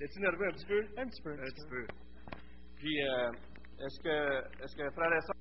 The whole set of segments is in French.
Es-tu nerveux un petit peu? Un petit peu. Un petit peu. Puis, euh, est-ce que, est-ce que frère et sœurs,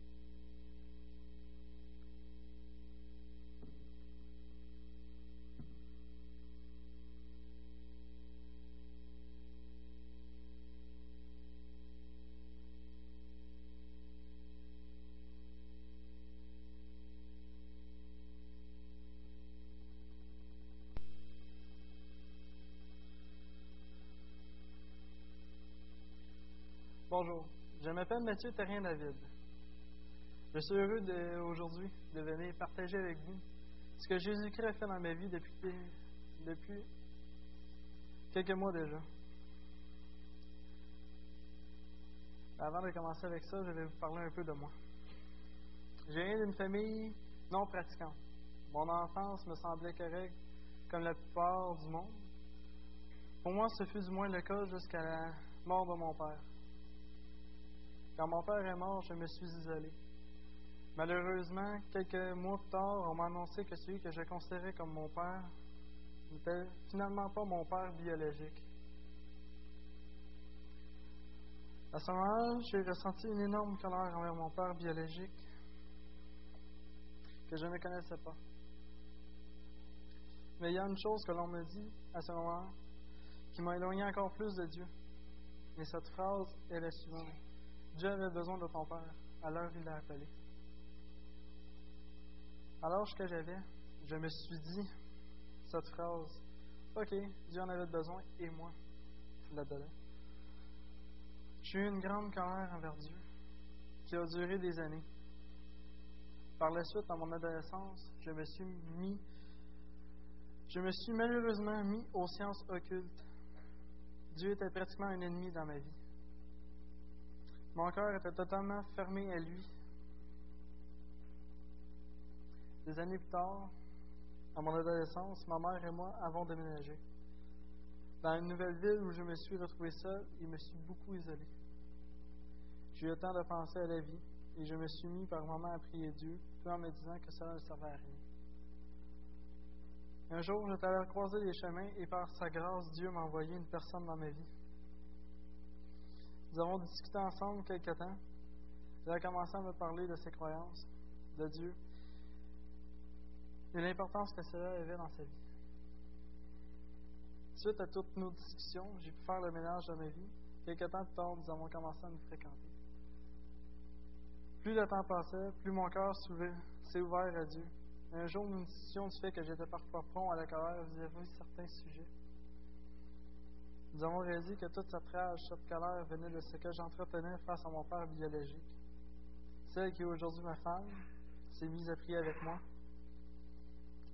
Bonjour, je m'appelle Mathieu Terrien David. Je suis heureux aujourd'hui de venir partager avec vous ce que Jésus-Christ a fait dans ma vie depuis, depuis quelques mois déjà. Avant de commencer avec ça, je vais vous parler un peu de moi. Je viens d'une famille non pratiquante. Mon enfance me semblait correcte comme la plupart du monde. Pour moi, ce fut du moins le cas jusqu'à la mort de mon père. Quand mon père est mort, je me suis isolé. Malheureusement, quelques mois plus tard, on m'a annoncé que celui que je considérais comme mon père n'était finalement pas mon père biologique. À ce moment-là, j'ai ressenti une énorme colère envers mon père biologique que je ne connaissais pas. Mais il y a une chose que l'on me dit à ce moment qui m'a éloigné encore plus de Dieu. Et cette phrase est la suivante. Dieu avait besoin de ton père. Alors il l'a appelé. À l'âge que j'avais, je me suis dit cette phrase. OK, Dieu en avait besoin et moi, je la donnais. J'ai eu une grande colère envers Dieu qui a duré des années. Par la suite, dans mon adolescence, je me suis mis, je me suis malheureusement mis aux sciences occultes. Dieu était pratiquement un ennemi dans ma vie. Mon cœur était totalement fermé à lui. Des années plus tard, à mon adolescence, ma mère et moi avons déménagé. Dans une nouvelle ville où je me suis retrouvé seul et me suis beaucoup isolé. J'ai eu le temps de penser à la vie et je me suis mis par moments à prier Dieu, tout en me disant que cela ne servait à rien. Un jour, j'étais allé croiser les chemins et par sa grâce, Dieu m'a envoyé une personne dans ma vie. Nous avons discuté ensemble quelque temps. Il a commencé à me parler de ses croyances, de Dieu, et l'importance que cela avait dans sa vie. Suite à toutes nos discussions, j'ai pu faire le ménage de ma vie. Quelque temps plus tard, nous avons commencé à nous fréquenter. Plus le temps passait, plus mon cœur s'ouvrait- s'est ouvert à Dieu. Un jour, nous discussions du fait que j'étais parfois prompt à la colère vis-à-vis de certains sujets. Nous avons réalisé que toute cette rage, cette colère venait de ce que j'entretenais face à mon père biologique. Celle qui est aujourd'hui ma femme s'est mise à prier avec moi.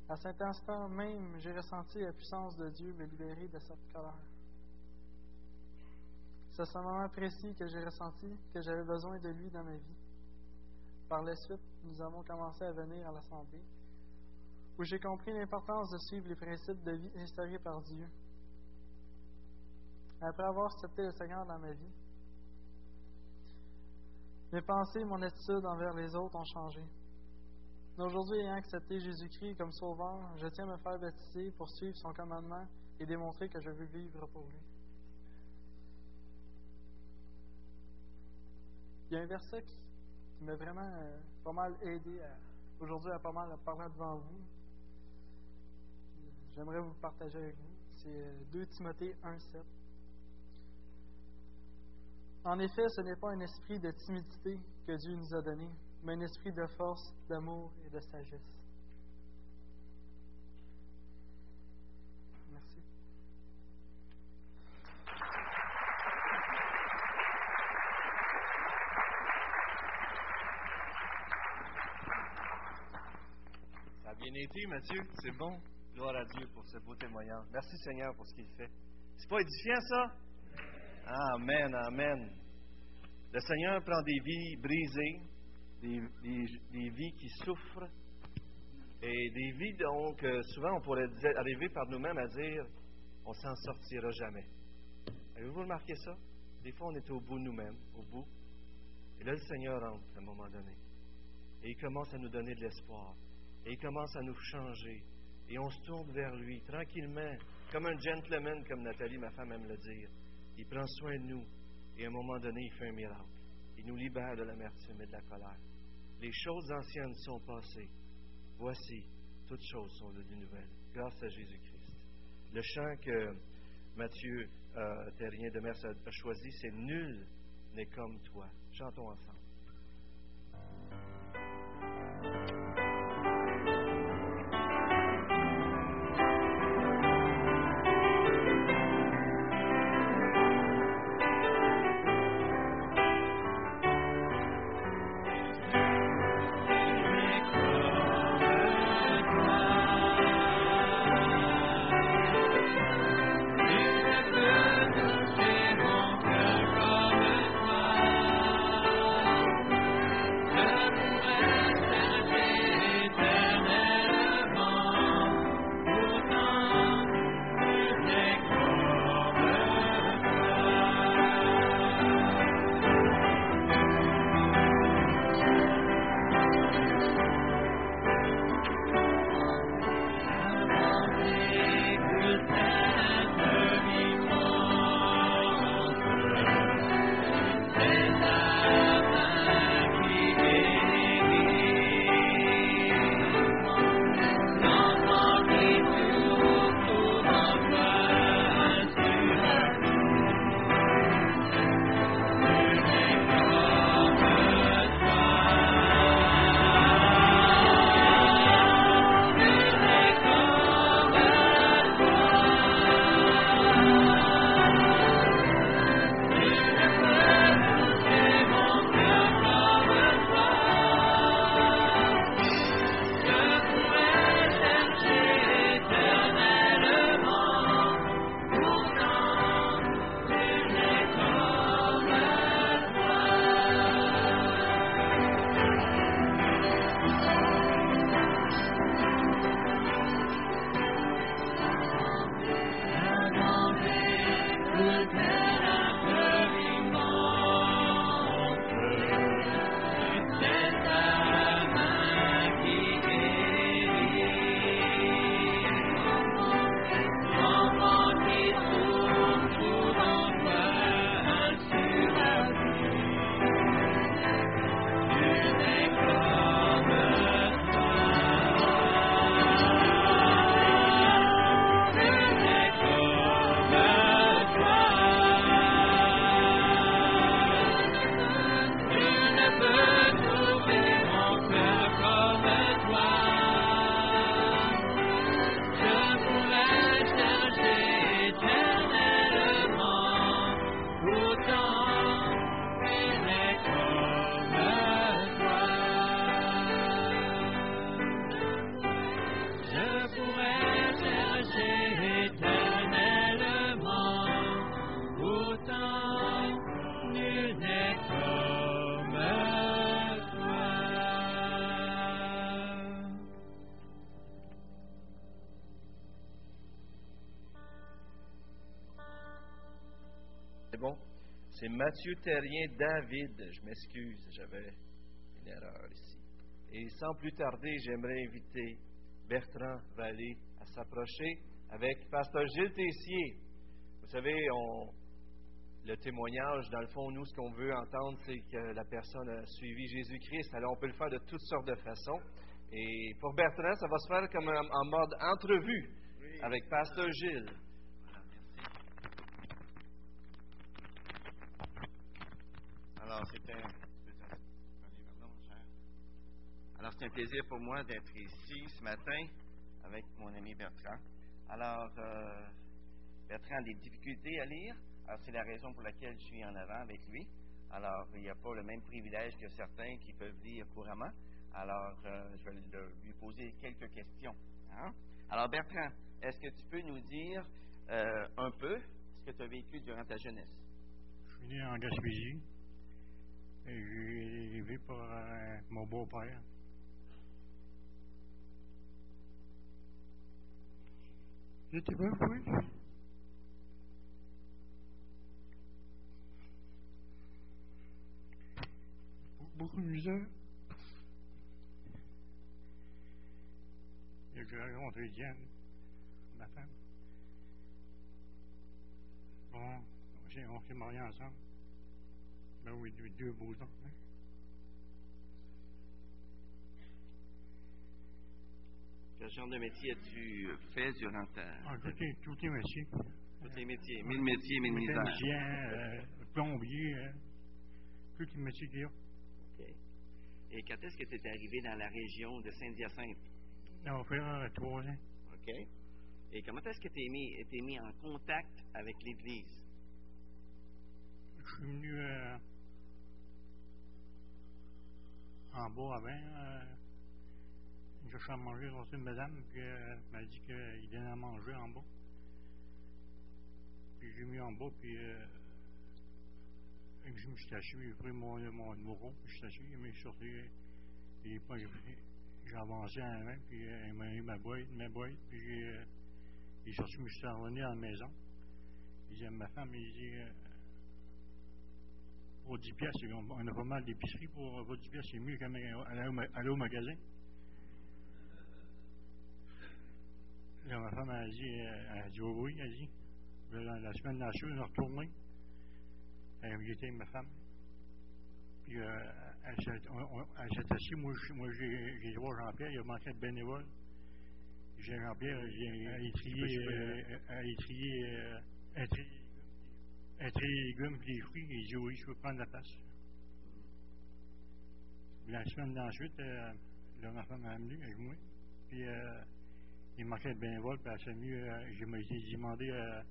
À cet instant même, j'ai ressenti la puissance de Dieu me libérer de cette colère. C'est à ce moment précis que j'ai ressenti que j'avais besoin de lui dans ma vie. Par la suite, nous avons commencé à venir à l'Assemblée, où j'ai compris l'importance de suivre les principes de vie instaurés par Dieu. Après avoir accepté le Seigneur dans ma vie, mes pensées et mon attitude envers les autres ont changé. Aujourd'hui, ayant accepté Jésus-Christ comme sauveur, je tiens à me faire baptiser pour suivre son commandement et démontrer que je veux vivre pour lui. Il y a un verset qui, m'a vraiment euh, pas mal aidé aujourd'hui à pas mal à parler devant vous. J'aimerais vous partager avec vous. C'est euh, 2 Timothée 1,7. En effet, ce n'est pas un esprit de timidité que Dieu nous a donné, mais un esprit de force, d'amour et de sagesse. Merci. Ça a bien été, Mathieu. C'est bon. Gloire à Dieu pour ce beau témoignage. Merci, Seigneur, pour ce qu'il fait. C'est pas édifiant, ça? Amen, amen. Le Seigneur prend des vies brisées, des, des- vies qui souffrent, et des vies, donc, euh, souvent, on pourrait arriver par nous-mêmes à dire on s'en sortira jamais. Avez-vous remarqué ça? Des fois, on est au bout nous-mêmes, au bout. Et là, le Seigneur entre à un moment donné. Et il commence à nous donner de l'espoir. Et il commence à nous changer. Et on se tourne vers lui tranquillement, comme un gentleman, comme Nathalie, ma femme, aime le dire. Il prend soin de nous et à un moment donné, il fait un miracle. Il nous libère de l'amertume et de la colère. Les choses anciennes sont passées. Voici, toutes choses sont devenues nouvelles, grâce à Jésus-Christ. Le chant que Mathieu euh, Terrien de Mers a choisi, c'est Nul n'est comme toi. Chantons ensemble. Mathieu Terrien David. Je m'excuse, j'avais une erreur ici. Et sans plus tarder, j'aimerais inviter Bertrand Vallée à s'approcher avec Pasteur Gilles Tessier. Vous savez, on, le témoignage, dans le fond, nous, ce qu'on veut entendre, c'est que la personne a suivi Jésus-Christ. Alors, on peut le faire de toutes sortes de façons. Et pour Bertrand, ça va se faire comme en, en mode entrevue avec Pasteur Gilles. Alors, c'est un, Alors, c'est un plaisir pour moi d'être ici ce matin avec mon ami Bertrand. Alors, euh, Bertrand a des difficultés à lire. Alors, c'est la raison pour laquelle je suis en avant avec lui. Alors, il n'y a pas le même privilège que certains qui peuvent lire couramment. Alors, euh, je vais lui poser quelques questions. hein. Alors, Bertrand, est-ce que tu peux nous dire euh, un peu ce que tu as vécu durant ta jeunesse? Je suis né en Gaspésie. Et j'ai élevé par euh, mon beau-père. J'étais bien oui. Beaucoup de misère. Et j'ai rencontré Diane, ma femme. Bon, on s'est mariés ensemble. Ben oui, deux, beaux ans. hein. Quel genre de métier as-tu fait durant ta. Ah, tout, est, tout est métier. Tous les métiers. Mille métiers, mille misères. Euh, plombier, euh, tous les métiers qu'il y a. OK. Et quand est-ce que tu es arrivé dans la région de Saint-Hyacinthe? Ça va faire euh, trois ans. OK. Et comment est-ce que tu es mis, mis en contact avec l'Église? Je suis venu en bas avant. Euh, je suis à manger dans une madame, puis euh, elle m'a dit qu'il donnait à manger en bas. Puis j'ai mis en bas, puis euh, je me suis assis, j'ai pris mon, mon numéro, puis je suis assis, je suis sorti, et pas, j'ai j'ai avancé en avant, puis euh, elle m'a mis ma boîte, ma boîte, puis j'ai euh, il est sorti, je me suis revenu à la maison. Il dit à ma femme, il dit, euh, pour 10 piastres, il dit, on a pas mal d'épicerie pour pour 10 piastres, c'est mieux qu'aller au, magasin. Là, ma femme a dit, elle a dit, oui, oui, elle a dit. La, la semaine d'après, on est retourné. Euh, J'étais avec ma femme. Puis, euh, elle s'est elle assise. Moi, j'ai j'ai voir Jean-Pierre, il a manqué de bénévole. J'ai Jean-Pierre, j'ai a étrié, euh, a étrié, euh, a étrié étrié les légumes et les fruits. Il dit, oui, je peux prendre la place. La semaine d'ensuite, euh, là, ma femme m'a amené avec moi. Puis, euh, il manquait de bénévole, puis elle s'est mis, euh, j'ai demandé euh,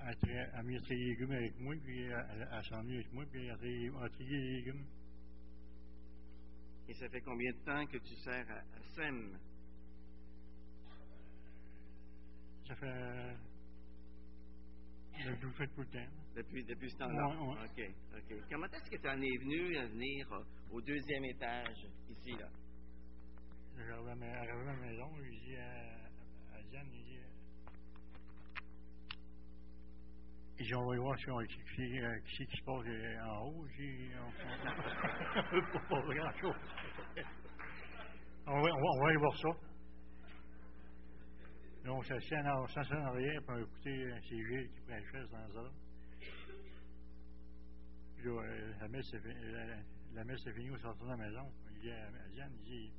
à, à mieux trier les légumes avec moi, puis euh, elle, elle s'est avec moi, puis elle a trié, les légumes. Et ça fait combien de temps que tu sers à, à SEM? Ça fait. Je tout le temps. Depuis, depuis ce temps-là? Ouais, ouais. OK, OK. Comment est-ce que tu en es venu à venir euh, au deuxième étage, ici, là? J'arrive à, ma- arrivé à la maison, je dis à, à Diane, il dit. euh, Et j'ai envoyé voir si on, qui, qui, euh, qui se passe euh, en haut. J'ai. On ne pas grand-chose. on, va, on va aller voir ça. Là, on s'assied en, s'assied en arrière, puis on a écouté euh, c'est Gilles qui prêchait dans ça. Puis là, euh, la messe est finie, la, messe est finie, on retourné à la maison. Il dit à, Diane, il dit,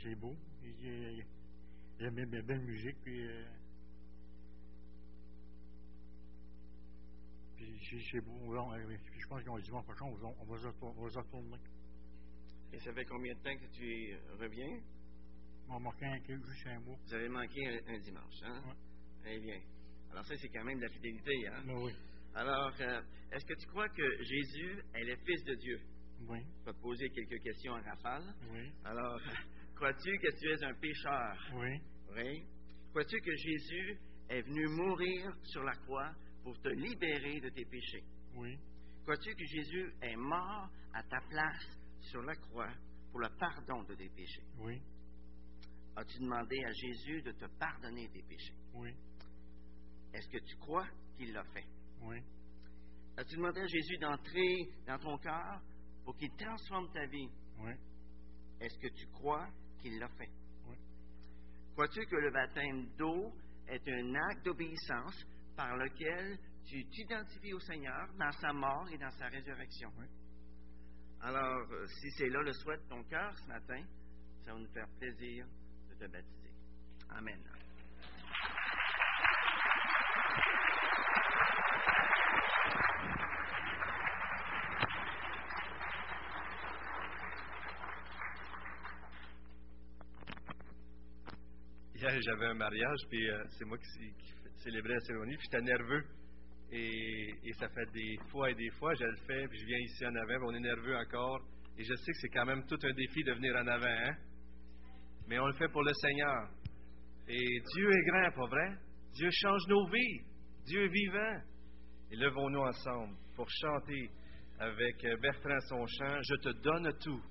c'est, beau. Il dit, euh, il y a belle, musique, puis, euh, c'est, beau. Puis je pense qu'on dimanche prochain, on va, on va, se retourner. Et ça fait combien de temps que tu reviens? On un, juste un mois. Vous avez manqué un, un dimanche, hein? Eh bien. Alors, ça, c'est quand même de la fidélité, hein? Mais oui, Alors, euh, est-ce que tu crois que Jésus est le Fils de Dieu? oui, Je vais te poser quelques questions en rafale. oui, Alors, crois-tu que tu es un pécheur? oui, Oui. Crois-tu que Jésus est venu mourir sur la croix pour te libérer de tes péchés? oui, Crois-tu que Jésus est mort à ta place sur la croix pour le pardon de tes péchés? oui, As-tu demandé à Jésus de te pardonner tes péchés? oui, Est-ce que tu crois qu'il l'a fait? oui, As-tu demandé à Jésus d'entrer dans ton cœur pour qu'il transforme ta vie? oui, Est-ce que tu crois qu'il l'a fait? Oui. Crois-tu que le baptême d'eau est un acte d'obéissance par lequel tu t'identifies au Seigneur dans sa mort et dans sa résurrection? Oui. Alors, euh, si c'est là le souhait de ton cœur ce matin, ça va nous faire plaisir de baptiser. Amen. Hier, j'avais un mariage, puis euh, c'est moi qui, qui célébrais la cérémonie, puis j'étais nerveux. Et, et ça fait des fois et des fois, je le fais, puis je viens ici en avant, on est nerveux encore. Et je sais que c'est quand même tout un défi de venir en avant, hein? Mais on le fait pour le Seigneur. Et Dieu est grand, pas vrai? Dieu change nos vies. Dieu est vivant. Et levons-nous ensemble pour chanter avec Bertrand son chant Je te donne tout.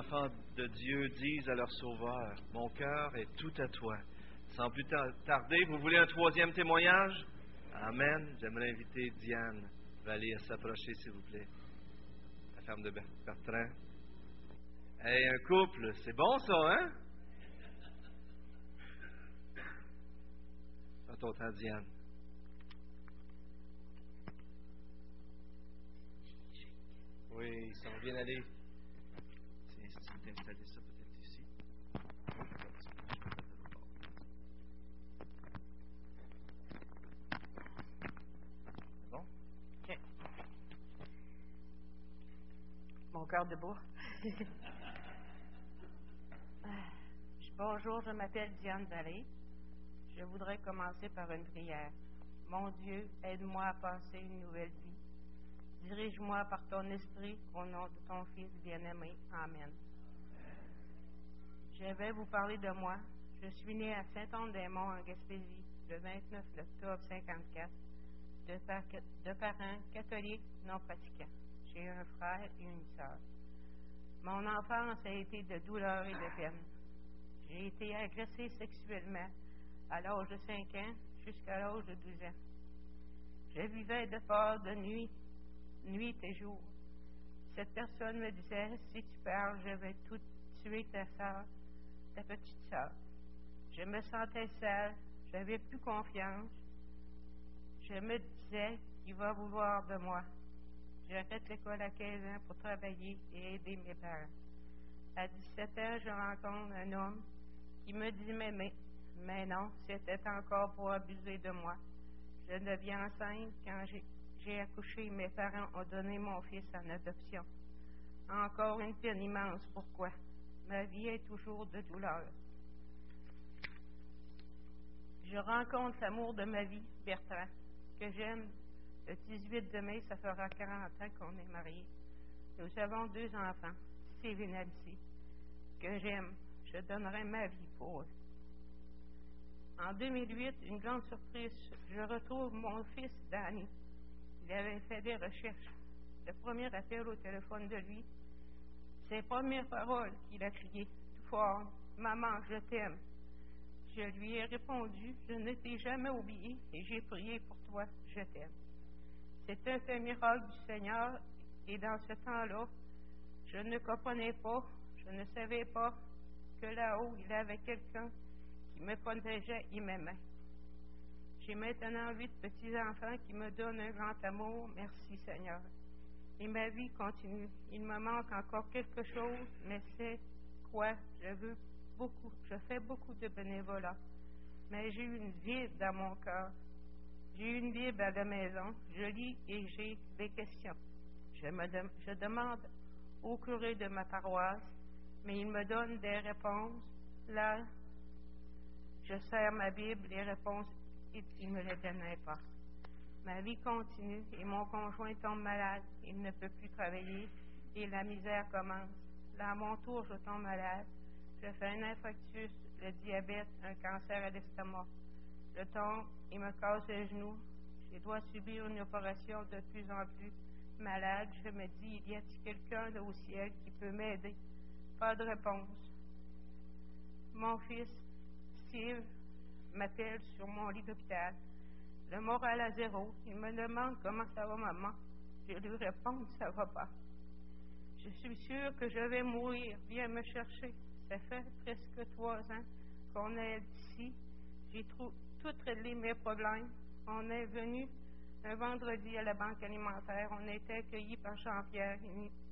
Enfants de Dieu disent à leur Sauveur. Mon cœur est tout à toi. Sans plus tarder, vous voulez un troisième témoignage? Amen. J'aimerais inviter Diane Vallée à s'approcher, s'il vous plaît. La femme de Bertrand. Hey, un couple, c'est bon ça, hein? À ton temps, Diane. Oui, ça va bien aller. T'installer ça peut-être ici. Bon? Mon cœur debout. Bonjour, je m'appelle Diane Vallée. Je voudrais commencer par une prière. Mon Dieu, aide-moi à passer une nouvelle vie. Dirige-moi par ton esprit au nom de ton Fils bien-aimé. Amen. Je vais vous parler de moi. Je suis né à Saint-Anne-des-Monts, en Gaspésie, le 29 octobre 54, de, par parents catholiques non pratiquants. J'ai un frère et une sœur. Mon enfance a été de douleur et de peine. J'ai été agressée sexuellement à l'âge de 5 ans jusqu'à l'âge de 12 ans. Je vivais de peur de nuit nuit et jour. Cette personne me disait, si tu parles, je vais tout tuer ta soeur, ta petite soeur. Je me sentais seule, j'avais plus confiance. Je me disais, qu'il va vouloir de moi. J'arrête l'école à 15 ans pour travailler et aider mes parents. À 17 ans, je rencontre un homme qui me dit, mais, non, c'était encore pour abuser de moi. Je deviens enceinte quand j'ai j'ai accouché, mes parents ont donné mon fils en adoption. Encore une peine immense. Pourquoi? Ma vie est toujours de douleur. Je rencontre l'amour de ma vie, Bertrand, que j'aime. Le 18 de mai, ça fera 40 ans qu'on est mariés. Nous avons deux enfants, Steve et Nancy, que j'aime. Je donnerai ma vie pour eux. En 2008, une grande surprise, je retrouve mon fils Danny il avait fait des recherches. Le premier appel au téléphone de lui, ses premières paroles qu'il a criées tout fort Maman, je t'aime. Je lui ai répondu Je ne t'ai jamais oublié et j'ai prié pour toi, je t'aime. C'était un miracle du Seigneur et dans ce temps-là, je ne comprenais pas, je ne savais pas que là-haut, il y avait quelqu'un qui me protégeait et m'aimait. J'ai maintenant huit petits-enfants qui me donnent un grand amour. Merci Seigneur. Et ma vie continue. Il me manque encore quelque chose, mais c'est quoi? Je veux beaucoup, je fais beaucoup de bénévolat. Mais j'ai une vide dans mon cœur. J'ai une Bible à la maison. Je lis et j'ai des questions. Je, demande au curé de ma paroisse, mais il me donne des réponses. Là, je sers ma Bible, les réponses il ne le donnait pas. Ma vie continue et mon conjoint tombe malade. Il ne peut plus travailler et la misère commence. Là, à mon tour, je tombe malade. Je fais un infarctus, le diabète, un cancer à l'estomac. Je tombe, il me casse les genoux. Je dois subir une opération de plus en plus malade. Je me dis, il y a-t-il quelqu'un au ciel qui peut m'aider? Pas de réponse. Mon fils, Steve, m'appelle sur mon lit d'hôpital. Le moral à zéro. Il me demande comment ça va, maman. Je lui réponds ça va pas. Je suis sûre que je vais mourir. Viens me chercher. Ça fait presque trois ans qu'on est ici. J'ai réglé mes problèmes. On est venu un vendredi à la banque alimentaire. On a été accueillis par Jean-Pierre.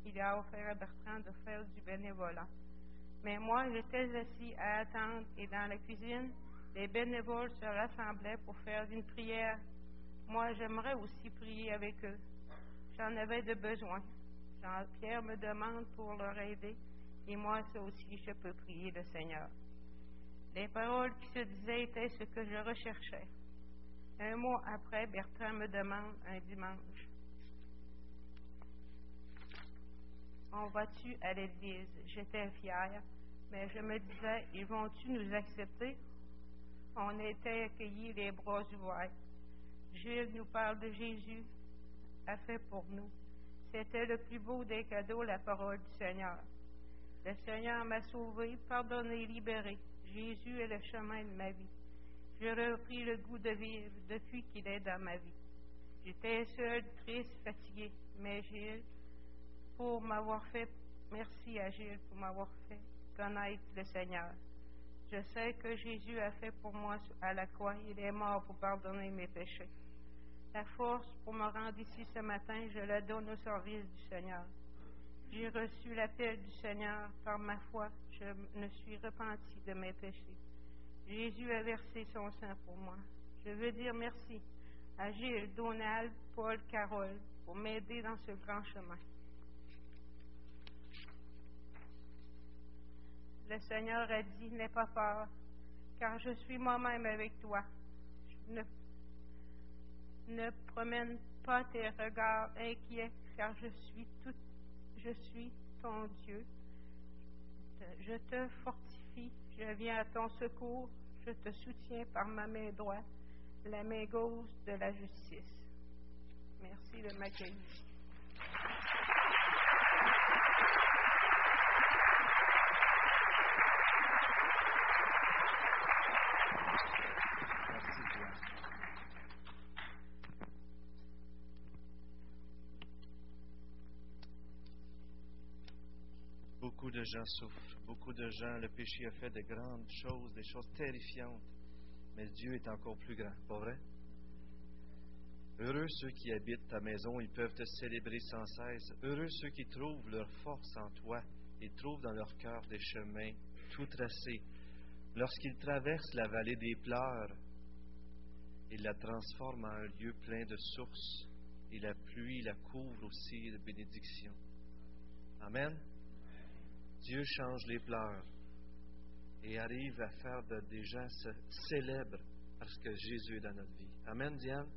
Il a offert à Bertrand de faire du bénévolat. Mais moi, j'étais assis à attendre et dans la cuisine, les bénévoles se rassemblaient pour faire une prière. Moi, j'aimerais aussi prier avec eux. J'en avais de besoin. Jean-Pierre me demande pour leur aider et moi, ça aussi, je peux prier le Seigneur. Les paroles qui se disaient étaient ce que je recherchais. Un mois après, Bertrand me demande un dimanche. On va-tu à l'église? J'étais fière, mais je me disais, ils vont-tu nous accepter on était accueillis les bras ouverts. Gilles nous parle de Jésus, a fait pour nous. C'était le plus beau des cadeaux, la parole du Seigneur. Le Seigneur m'a sauvé, pardonné, libéré. Jésus est le chemin de ma vie. J'ai repris le goût de vivre depuis qu'il est dans ma vie. J'étais seul, triste, fatigué, mais Gilles, pour m'avoir fait, merci à Gilles pour m'avoir fait connaître le Seigneur. Je sais que Jésus a fait pour moi à la croix. Il est mort pour pardonner mes péchés. La force pour me rendre ici ce matin, je la donne au service du Seigneur. J'ai reçu l'appel du Seigneur par ma foi. Je me suis repenti de mes péchés. Jésus a versé son sang pour moi. Je veux dire merci à Gilles, Donald, Paul, Carole pour m'aider dans ce grand chemin. Le Seigneur a dit, n'aie pas peur, car je suis moi-même avec toi. Ne, ne promène pas tes regards inquiets, car je suis tout, je suis ton Dieu. Je te fortifie, je viens à ton secours, je te soutiens par ma main droite, la main gauche de la justice. Merci de m'accueillir. Beaucoup de gens souffrent. Beaucoup de gens, le péché a fait de grandes choses, des choses terrifiantes. Mais Dieu est encore plus grand, pas vrai? Heureux ceux qui habitent ta maison, ils peuvent te célébrer sans cesse. Heureux ceux qui trouvent leur force en toi et trouvent dans leur cœur des chemins tout tracés. Lorsqu'ils traversent la vallée des pleurs, ils la transforment en un lieu plein de sources et la pluie la couvre aussi de bénédictions. Amen. Dieu change les pleurs et arrive à faire de, des gens se célèbres parce que Jésus est dans notre vie. Amen, Diane.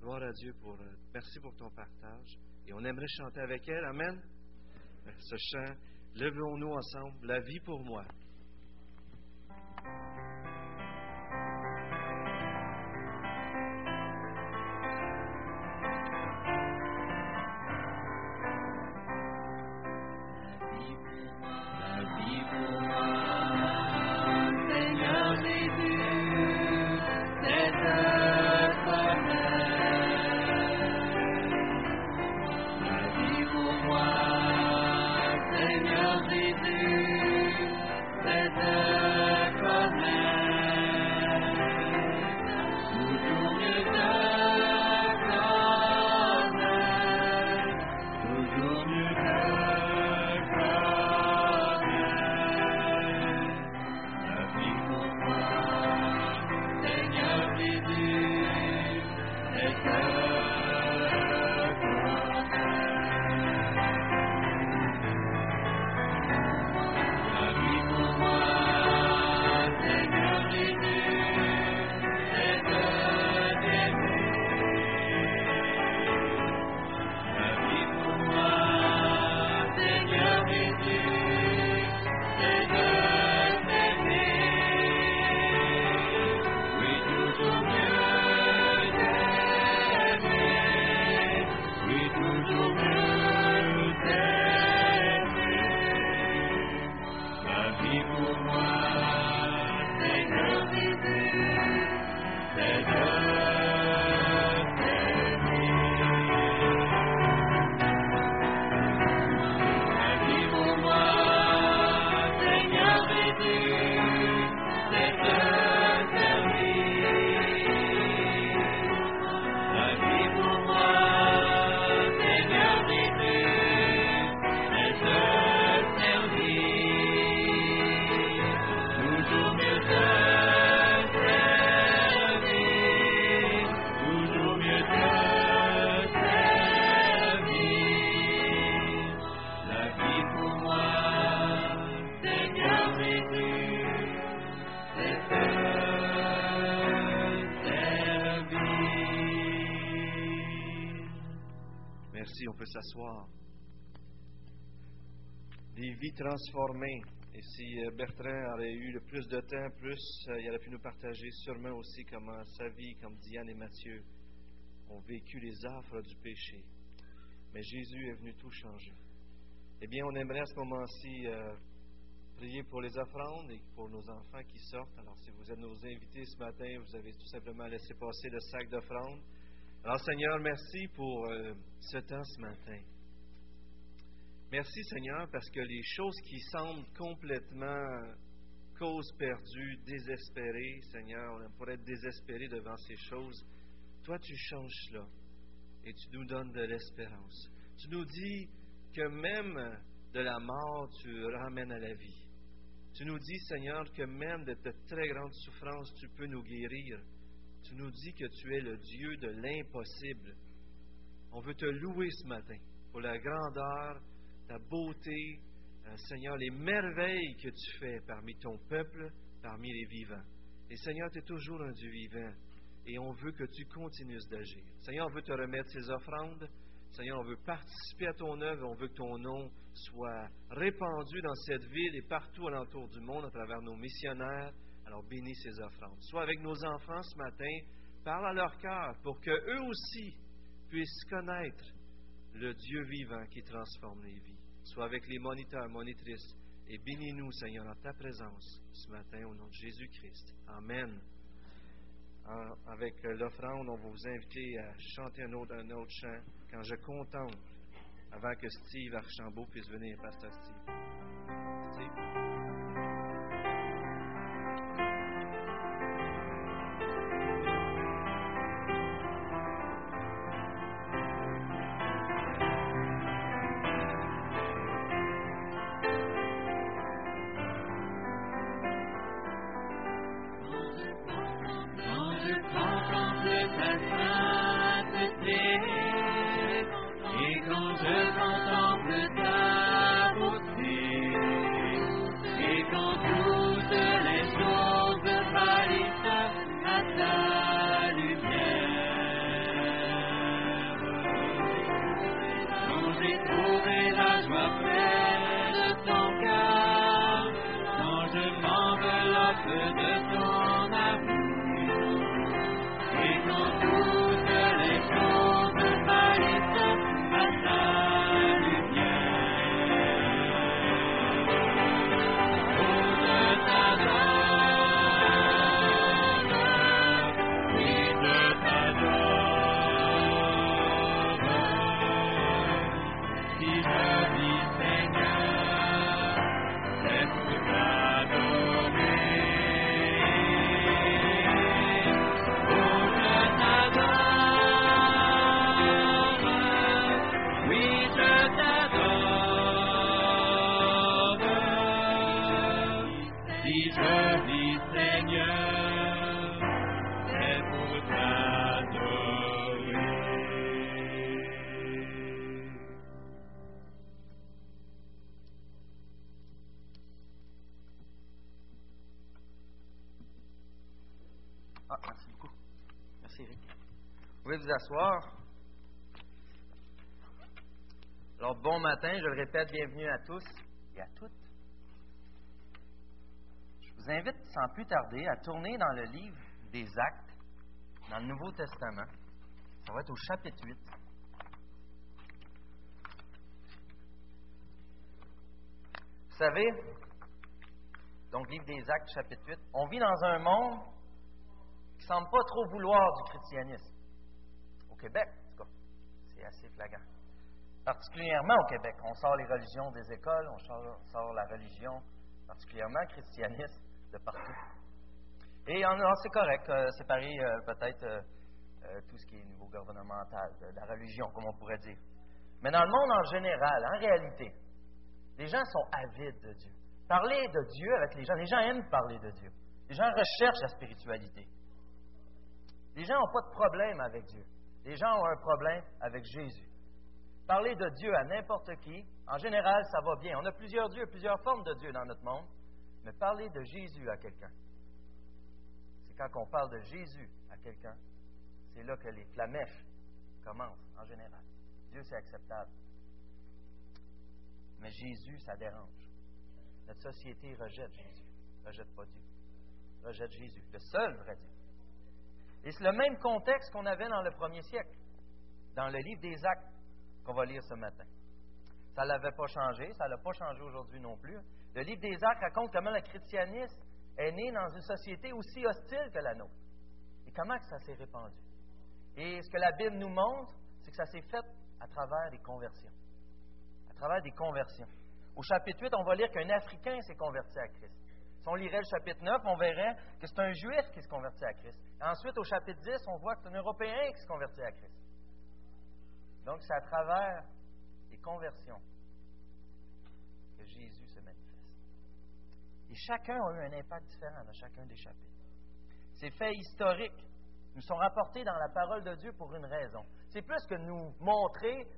Gloire à Dieu pour. euh, merci pour ton partage. Et on aimerait chanter avec elle. Amen. Ce chant, levons-nous ensemble. La vie pour moi. Transformées. Et si euh, Bertrand aurait eu le plus de temps, plus euh, il aurait pu nous partager sûrement aussi comment sa vie, comme Diane et Mathieu, ont vécu les affres du péché. Mais Jésus est venu tout changer. Eh bien, on aimerait à ce moment-ci euh, prier pour les offrandes et pour nos enfants qui sortent. Alors, si vous êtes nos invités ce matin, vous avez tout simplement laissé passer le sac d'offrandes. Alors, Seigneur, merci pour ce temps ce matin. Merci, Seigneur, parce que les choses qui semblent complètement cause perdue, désespérées, Seigneur, on pourrait être désespéré devant ces choses. Toi, tu changes cela et tu nous donnes de l'espérance. Tu nous dis que même de la mort, tu ramènes à la vie. Tu nous dis, Seigneur, que même de ta très grande souffrance, tu peux nous guérir. Tu nous dis que tu es le Dieu de l'impossible. On veut te louer ce matin pour la grandeur, ta beauté, euh, Seigneur, les merveilles que tu fais parmi ton peuple, parmi les vivants. Et Seigneur, tu es toujours un Dieu vivant et on veut que tu continues d'agir. Seigneur, on veut te remettre ces offrandes. Seigneur, on veut participer à ton œuvre, on veut que ton nom soit répandu dans cette ville et partout alentour du monde à travers nos missionnaires. Alors bénis ces offrandes. Sois avec nos enfants ce matin, parle à leur cœur pour qu'eux aussi puissent connaître le Dieu vivant qui transforme les vies. Sois avec les moniteurs, monitrices et bénis-nous, Seigneur, dans ta présence ce matin au nom de Jésus-Christ. Amen. Avec l'offrande, on va vous inviter à chanter un autre, un autre chant quand je contemple avant que Steve Archambault puisse venir, Pasteur Steve. Steve? Vous. Alors, bon matin, je le répète, bienvenue à tous et à toutes. Je vous invite sans plus tarder à tourner dans le livre des Actes, dans le Nouveau Testament. Ça va être au chapitre 8. Vous savez, donc, livre des Actes, chapitre 8, on vit dans un monde qui ne semble pas trop vouloir du christianisme. Au Québec, en tout cas, c'est assez flagrant. Particulièrement au Québec. On sort les religions des écoles, on sort, la religion, particulièrement le christianisme, de partout. Et c'est correct, euh, séparer euh, peut-être euh, euh, tout ce qui est niveau gouvernemental, de la religion, comme on pourrait dire. Mais dans le monde en général, en réalité, les gens sont avides de Dieu. Parler de Dieu avec les gens, les gens aiment parler de Dieu. Les gens recherchent la spiritualité. Les gens n'ont pas de problème avec Dieu. Les gens ont un problème avec Jésus. Parler de Dieu à n'importe qui, en général, ça va bien. On a plusieurs dieux, plusieurs formes de Dieu dans notre monde, mais parler de Jésus à quelqu'un, c'est quand on parle de Jésus à quelqu'un, c'est là que les flamèches commencent, en général. Dieu, c'est acceptable. Mais Jésus, ça dérange. Notre société rejette Jésus, rejette pas Dieu, rejette Jésus, le seul vrai Dieu. Et c'est le même contexte qu'on avait dans le premier siècle, dans le livre des Actes. qu'on va lire ce matin. Ça ne l'avait pas changé, ça ne l'a pas changé aujourd'hui non plus. Le livre des Actes raconte comment le christianisme est né dans une société aussi hostile que la nôtre. Et comment que ça s'est répandu. Et ce que la Bible nous montre, c'est que ça s'est fait à travers des conversions. À travers des conversions. Au chapitre 8, on va lire qu'un Africain s'est converti à Christ. Si on lirait le chapitre 9, on verrait que c'est un Juif qui se convertit à Christ. Ensuite, au chapitre 10, on voit que c'est un Européen qui se convertit à Christ. Donc, c'est à travers les conversions que Jésus se manifeste. Et chacun a eu un impact différent dans chacun des chapitres. Ces faits historiques nous sont rapportés dans la parole de Dieu pour une raison. C'est plus que nous montrer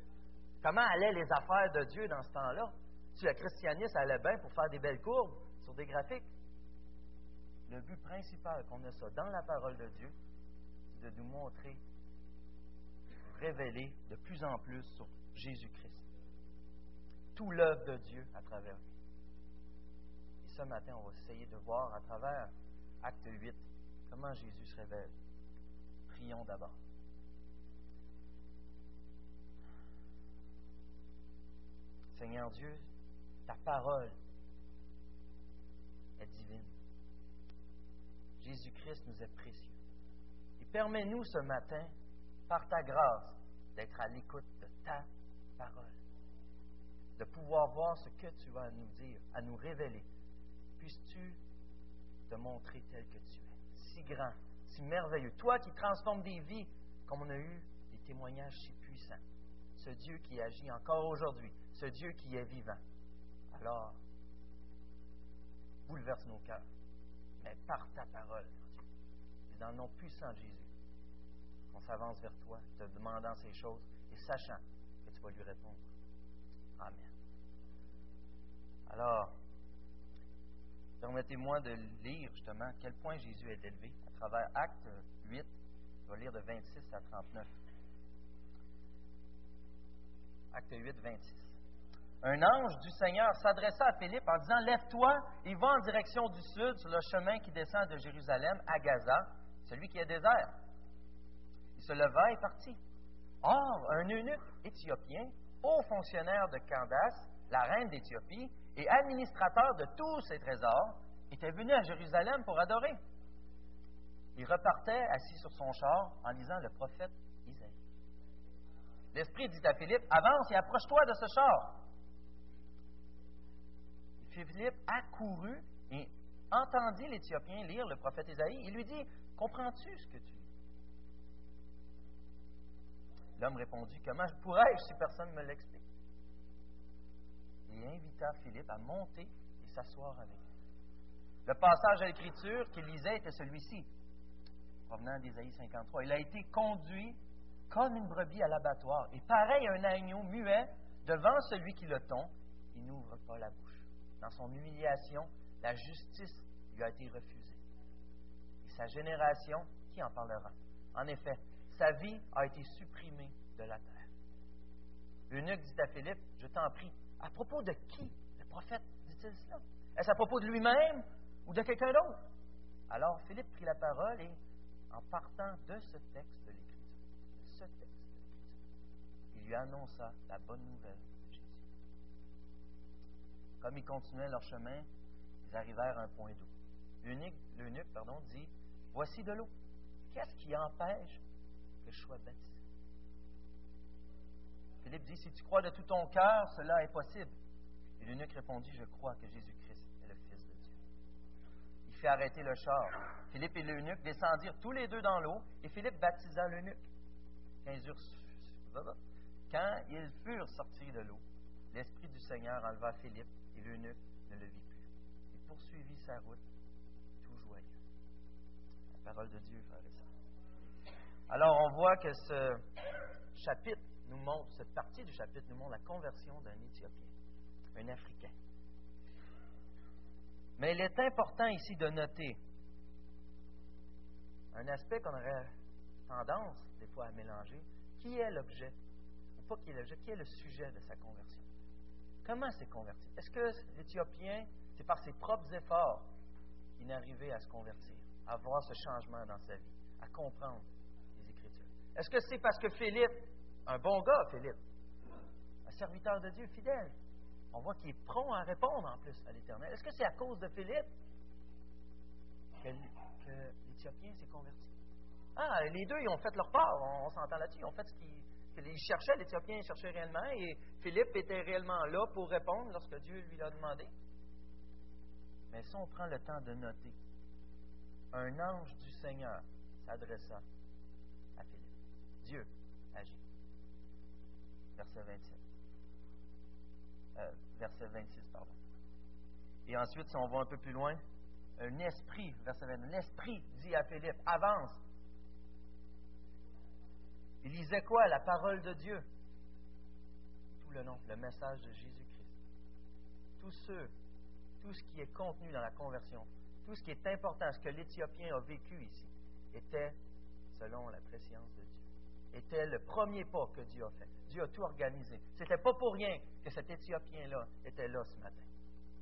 comment allaient les affaires de Dieu dans ce temps-là. Si le christianisme allait bien pour faire des belles courbes sur des graphiques, le but principal qu'on a ça dans la parole de Dieu, c'est de nous montrer, révéler de plus en plus sur Jésus-Christ. Tout l'œuvre de Dieu à travers lui. Et ce matin, on va essayer de voir à travers Acte 8 comment Jésus se révèle. Prions d'abord. Seigneur Dieu, ta parole est divine. Jésus-Christ nous est précieux. Et permets-nous ce matin, par ta grâce, d'être à l'écoute de ta parole, de pouvoir voir ce que tu vas nous dire, à nous révéler. Puisses-tu te montrer tel que tu es, si grand, si merveilleux. Toi qui transformes des vies, comme on a eu des témoignages si puissants. Ce Dieu qui agit encore aujourd'hui, ce Dieu qui est vivant. Alors, bouleverse nos cœurs, mais par ta parole. Et dans le nom puissant de Jésus, on s'avance vers toi, te demandant ces choses et sachant que tu vas lui répondre. Amen. Alors, permettez-moi de lire justement quel point Jésus est élevé à travers Acte 8. Je vais lire de 26 à 39. Acte 8, 26. Un ange du Seigneur s'adressa à Philippe en disant Lève-toi et va en direction du sud sur le chemin qui descend de Jérusalem à Gaza, celui qui est désert. Il se leva et partit. Or, un eunuque éthiopien, haut fonctionnaire de Candace, la reine d'Éthiopie, et administrateur de tous ses trésors, était venu à Jérusalem pour adorer. Il repartait assis sur son char en lisant le prophète Isaïe. L'Esprit dit à Philippe Avance et approche-toi de ce char. Philippe accourut et entendit l'Éthiopien lire le prophète Isaïe. Il lui dit Comprends-tu ce que tu lis L'homme répondit Comment pourrais-je si personne ne me l'explique Il invita Philippe à monter et s'asseoir avec lui. Le passage à l'Écriture qu'il lisait était celui-ci, provenant d'Ésaïe 53. Il a été conduit comme une brebis à l'abattoir, et pareil à un agneau muet devant celui qui le tond, il n'ouvre pas la bouche. Dans son humiliation, la justice lui a été refusée. Et sa génération, qui en parlera En effet, sa vie a été supprimée de la terre. L'eunuque dit à Philippe, je t'en prie, à propos de qui le prophète dit-il cela? Est-ce à propos de lui-même ou de quelqu'un d'autre? Alors Philippe prit la parole et, en partant de ce texte de l'Écriture, de ce texte de l'Écriture, il lui annonça la bonne nouvelle. Comme ils continuaient leur chemin, ils arrivèrent à un point d'eau. L'eunuque, dit Voici de l'eau. Qu'est-ce qui empêche que je sois baptisé Philippe dit Si tu crois de tout ton cœur, cela est possible. Et l'eunuque répondit Je crois que Jésus-Christ est le Fils de Dieu. Il fit arrêter le char. Philippe et l'eunuque descendirent tous les deux dans l'eau, et Philippe baptisa l'eunuque. Quand ils furent sortis de l'eau, l'Esprit du Seigneur enleva Philippe, et l'eunuque ne le vit plus. Il poursuivit sa route, tout joyeux. La parole de Dieu, frère et. Alors, on voit que ce chapitre nous montre, cette partie du chapitre nous montre la conversion d'un Éthiopien, un Africain. Mais il est important ici de noter un aspect qu'on aurait tendance des fois à mélanger. Qui est l'objet, ou pas qui est l'objet, qui est le sujet de sa conversion? Comment s'est converti? Est-ce que l'Éthiopien, c'est par ses propres efforts qu'il est arrivé à se convertir, à voir ce changement dans sa vie, à comprendre les Écritures? Est-ce que c'est parce que Philippe, un bon gars, Philippe, serviteur de Dieu fidèle. On voit qu'il est prompt à répondre en plus à l'Éternel? Est-ce que c'est à cause de Philippe que, que l'Éthiopien s'est converti? Ah, les deux, ils ont fait leur part. On, on s'entend là-dessus. Ils ont fait ce qu'ils qu'ils cherchaient. L'Éthiopien cherchait réellement et Philippe était réellement là pour répondre lorsque Dieu lui l'a demandé. Mais si on prend le temps de noter, un ange du Seigneur s'adressa à Philippe. Dieu agit. Verset 27. Euh, verset 26, pardon. Et ensuite, si on va un peu plus loin, un esprit, verset 22, un esprit dit à Philippe, avance. Il lisait quoi? La parole de Dieu. Tout le nom, le message de Jésus-Christ. Tous ceux, tout ce qui est contenu dans la conversion, tout ce qui est important, ce que l'Éthiopien a vécu ici, était selon la préscience de Dieu. Était le premier pas que Dieu a fait. Dieu a tout organisé. C'était pas pour rien que cet Éthiopien-là était là ce matin.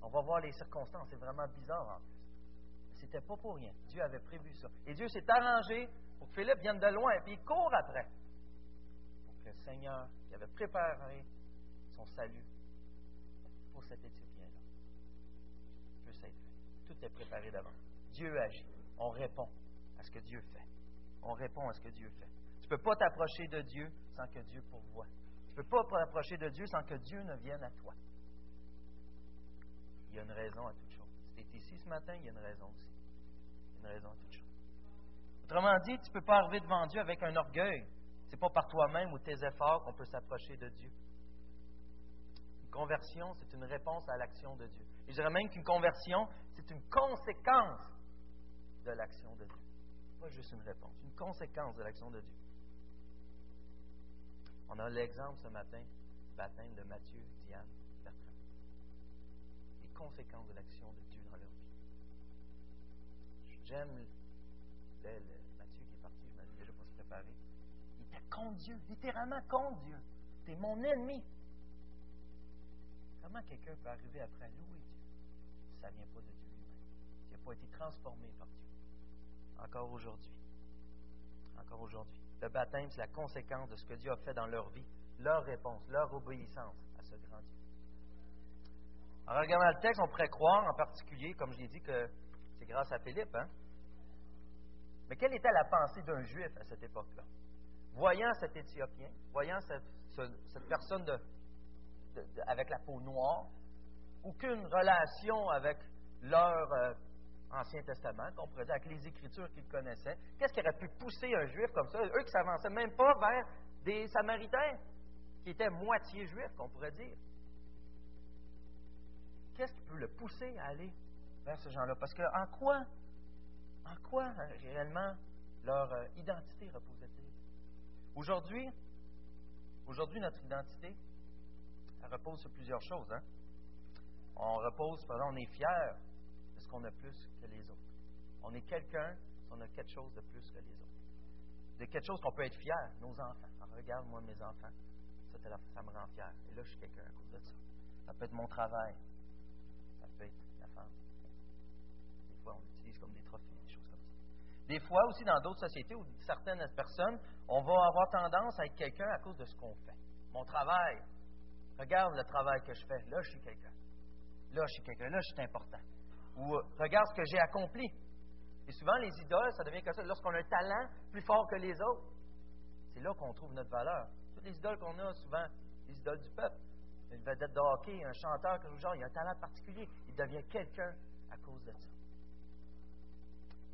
On va voir les circonstances, c'est vraiment bizarre en plus. C'était pas pour rien. Dieu avait prévu ça. Et Dieu s'est arrangé pour que Philippe vienne de loin, puis il court après. Seigneur, qui avait préparé son salut pour cet Éthiopien-là. Tout est préparé d'avance. Dieu agit. On répond à ce que Dieu fait. On répond à ce que Dieu fait. Tu ne peux pas t'approcher de Dieu sans que Dieu pourvoie. Tu ne peux pas t'approcher de Dieu sans que Dieu ne vienne à toi. Il y a une raison à toute chose. Si tu es ici ce matin, il y a une raison aussi. Il y a une raison à toute chose. Autrement dit, tu ne peux pas arriver devant Dieu avec un orgueil. Ce n'est pas par toi-même ou tes efforts qu'on peut s'approcher de Dieu. Une conversion, c'est une réponse à l'action de Dieu. Et je dirais même qu'une conversion, c'est une conséquence de l'action de Dieu. Pas juste une réponse, une conséquence de l'action de Dieu. On a l'exemple ce matin baptême de Matthieu, Diane, Bertrand. Les conséquences de l'action de Dieu dans leur vie. J'aime le, Matthieu qui est parti, je m'avais déjà pas se Il était contre Dieu, littéralement contre Dieu. T'es mon ennemi. Comment quelqu'un peut arriver après à louer Dieu? Ça ne vient pas de Dieu lui-même, s'il n'a pas été transformé par Dieu? Encore aujourd'hui. Encore aujourd'hui. Le baptême, c'est la conséquence de ce que Dieu a fait dans leur vie, leur réponse, leur obéissance à ce grand Dieu. En regardant le texte, on pourrait croire en particulier, comme je l'ai dit, que c'est grâce à Philippe. Hein? Mais quelle était la pensée d'un juif à cette époque-là? Voyant cet Éthiopien, voyant cette, ce, personne avec la peau noire, aucune relation avec leur euh, Ancien Testament, qu'on pourrait dire, avec les Écritures qu'ils connaissaient, qu'est-ce qui aurait pu pousser un juif comme ça, eux qui s'avançaient même pas vers des Samaritains, qui étaient moitié juifs, qu'on pourrait dire? Qu'est-ce qui peut le pousser à aller vers ces gens-là? Parce que en quoi, en quoi réellement leur euh, identité reposait-elle? Aujourd'hui, aujourd'hui, notre identité, elle repose sur plusieurs choses. Hein? On repose, par exemple, on est fier de ce qu'on a plus que les autres. On est quelqu'un si on a quelque chose de plus que les autres. De quelque chose qu'on peut être fier, nos enfants. Alors, regarde, moi, mes enfants, ça, ça me rend fier. Et là, je suis quelqu'un à cause de ça. Ça peut être mon travail. Ça peut être la femme. Des fois, on l'utilise comme des trophées, Des fois aussi, dans d'autres sociétés ou certaines personnes, on va avoir tendance à être quelqu'un à cause de ce qu'on fait. Mon travail. Regarde le travail que je fais. Là, je suis quelqu'un. Là, je suis quelqu'un. Là, je suis important. Ou euh, regarde ce que j'ai accompli. Et souvent, les idoles, ça devient comme ça. Lorsqu'on a un talent plus fort que les autres, c'est là qu'on trouve notre valeur. Toutes les idoles qu'on a, souvent, les idoles du peuple. Une vedette de hockey, un chanteur, quelque genre, il a un talent particulier. Il devient quelqu'un à cause de ça.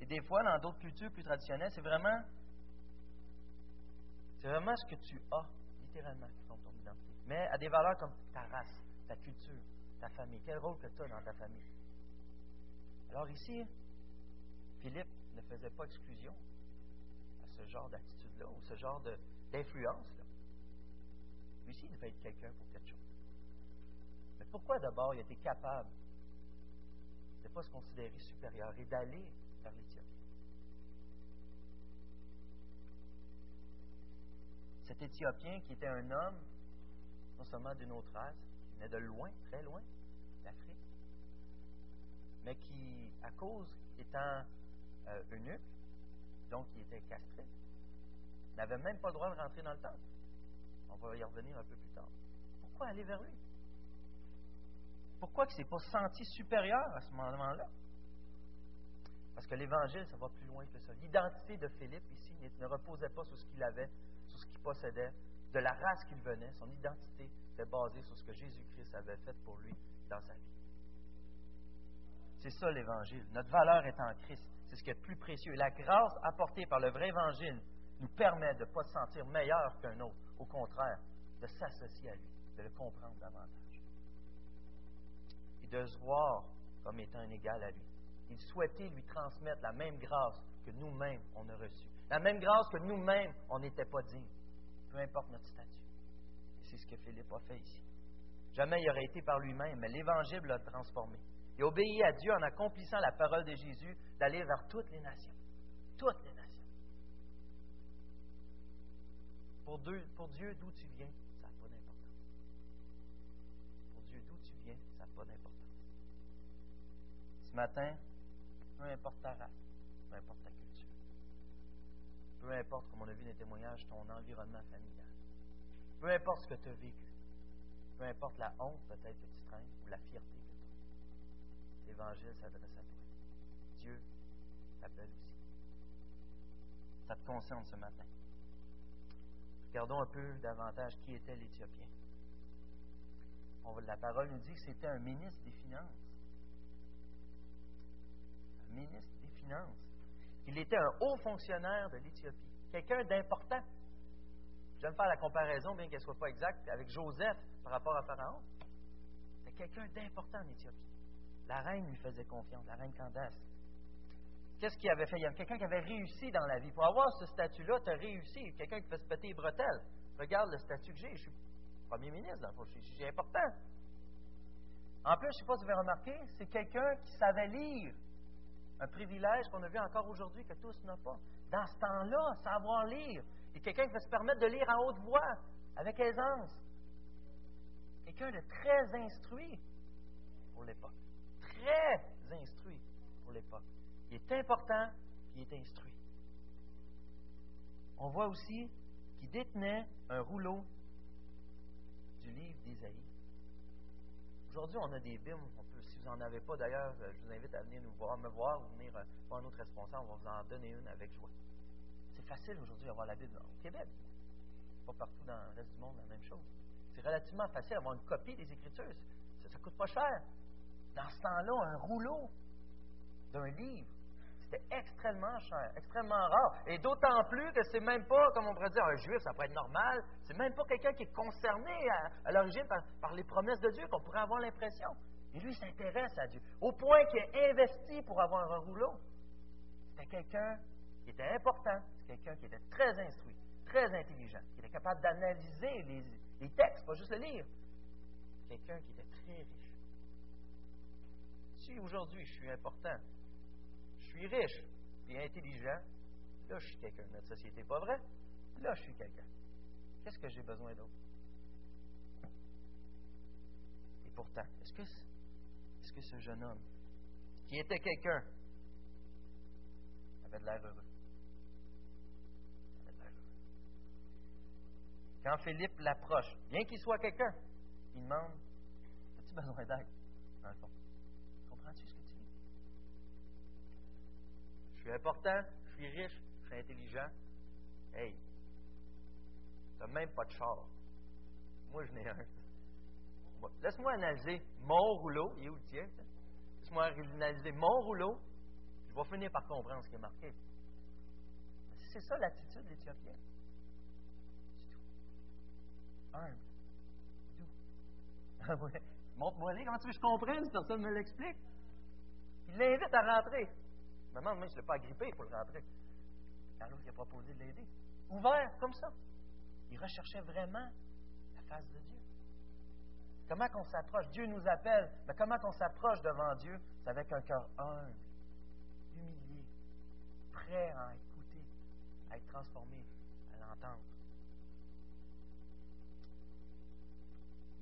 Et des fois, dans d'autres cultures plus traditionnelles, c'est vraiment, c'est vraiment ce que tu as, littéralement, qui forme ton identité. Mais à des valeurs comme ta race, ta culture, ta famille. Quel rôle que tu as dans ta famille? Alors ici, Philippe ne faisait pas exclusion à ce genre d'attitude-là ou ce genre d'influence-là. Lui aussi, il devait être quelqu'un pour quelque chose. Mais pourquoi d'abord il était capable de ne pas se considérer supérieur et d'aller vers l'Éthiopie? Cet Éthiopien qui était un homme, non seulement d'une autre race, venait de loin, très loin, d'Afrique, mais qui, à cause étant euh, eunuque, donc il était castré, n'avait même pas le droit de rentrer dans le temple. On va y revenir un peu plus tard. pas aller vers lui? Pourquoi il ne s'est pas senti supérieur à ce moment-là? Parce que l'Évangile, ça va plus loin que ça. L'identité de Philippe ici ne reposait pas sur ce qu'il avait, sur ce qu'il possédait, de la race qu'il venait. Son identité était basée sur ce que Jésus-Christ avait fait pour lui dans sa vie. C'est ça l'Évangile. Notre valeur est en Christ. C'est ce qui est plus précieux. Et la grâce apportée par le vrai Évangile nous permet de ne pas se sentir meilleur qu'un autre. Au contraire, de s'associer à lui, de le comprendre davantage. Et de se voir comme étant un égal à lui. Il souhaitait lui transmettre la même grâce que nous-mêmes on a reçue. La même grâce que nous-mêmes on n'était pas dignes. Peu importe notre statut. Et c'est ce que Philippe a fait ici. Jamais il aurait été par lui-même, mais l'Évangile l'a transformé. Il a obéi à Dieu en accomplissant la parole de Jésus d'aller vers toutes les nations. Toutes les nations. Pour Dieu d'où tu viens, ça n'a pas d'importance. Pour Dieu, d'où tu viens, ça n'a pas d'importance. Ce matin, peu importe ta race, peu importe ta culture, peu importe, comme on a vu dans les témoignages, ton environnement familial, peu importe ce que tu as vécu, peu importe la honte peut-être que tu traînes ou la fierté que tu as, l'Évangile s'adresse à toi. Dieu t'appelle aussi. Ça te concerne ce matin. Regardons un peu davantage qui était l'Éthiopien. La parole nous dit que c'était un ministre des Finances. Ministre des Finances. Il était un haut fonctionnaire de l'Éthiopie. Quelqu'un d'important. J'aime faire la comparaison, bien qu'elle ne soit pas exacte, avec Joseph par rapport à Pharaon. C'était quelqu'un d'important en Éthiopie. La reine lui faisait confiance, la reine Candace. Qu'est-ce qu'il avait fait? Il y quelqu'un qui avait réussi dans la vie. Pour avoir ce statut-là, tu as réussi. Quelqu'un qui fait se péter les bretelles. Regarde le statut que j'ai. Je suis premier ministre, dans le Je suis important. En plus, je ne sais pas si vous avez remarqué, c'est quelqu'un qui savait lire. Un privilège qu'on a vu encore aujourd'hui que tous n'ont pas. Dans ce temps-là, savoir lire. Et quelqu'un qui va se permettre de lire en haute voix, avec aisance. Quelqu'un de très instruit pour l'époque. Très instruit pour l'époque. Il est important, il est instruit. On voit aussi qu'il détenait un rouleau du livre d'Ésaïe. Aujourd'hui, on a des Bibles. si vous n'en avez pas, d'ailleurs, je vous invite à venir nous voir, me voir ou venir euh, voir un autre responsable. On va vous en donner une avec joie. C'est facile aujourd'hui d'avoir la Bible au Québec. Pas partout dans le reste du monde la même chose. C'est relativement facile d'avoir une copie des Écritures. Ça ne coûte pas cher. Dans ce temps-là, un rouleau d'un livre, c'était extrêmement cher, extrêmement rare. Et d'autant plus que c'est même pas, comme on pourrait dire, un juif, ça pourrait être normal. C'est même pas quelqu'un qui est concerné à, l'origine par, les promesses de Dieu qu'on pourrait avoir l'impression. Et lui, s'intéresse à Dieu. Au point qu'il est investi pour avoir un rouleau. C'était quelqu'un qui était important. C'était quelqu'un qui était très instruit, très intelligent, qui était capable d'analyser les, textes, pas juste le lire. Quelqu'un qui était très riche. Si aujourd'hui je suis important, je suis riche et intelligent, là, je suis quelqu'un. Notre société n'est pas vrai. Là, je suis quelqu'un. Qu'est-ce que j'ai besoin d'autre? Et pourtant, est-ce que, est-ce que ce jeune homme, qui était quelqu'un, avait de l'air heureux? Quand Philippe l'approche, bien qu'il soit quelqu'un, il demande As-tu besoin d'aide? Dans le fond. Comprends-tu ce que je suis important, je suis riche, je suis intelligent. Hey, tu même pas de char. Moi, je n'ai un. Laisse-moi analyser mon rouleau. Il est où le tien? Laisse-moi analyser mon rouleau. Je vais finir par comprendre ce qui est marqué. C'est ça l'attitude de l'Éthiopien. Humble. Doux. Ah Montre-moi comment tu veux que je comprenne? Si personne ne me l'explique. Il l'invite à rentrer. Maman, même, je ne l'ai pas agrippé pour le rentrer. Quand l'autre a proposé de l'aider. Ouvert, comme ça. Il recherchait vraiment la face de Dieu. Comment qu'on s'approche? Dieu nous appelle, mais comment qu'on s'approche devant Dieu? C'est avec un cœur humble, humilié, prêt à écouter, à être transformé, à l'entendre.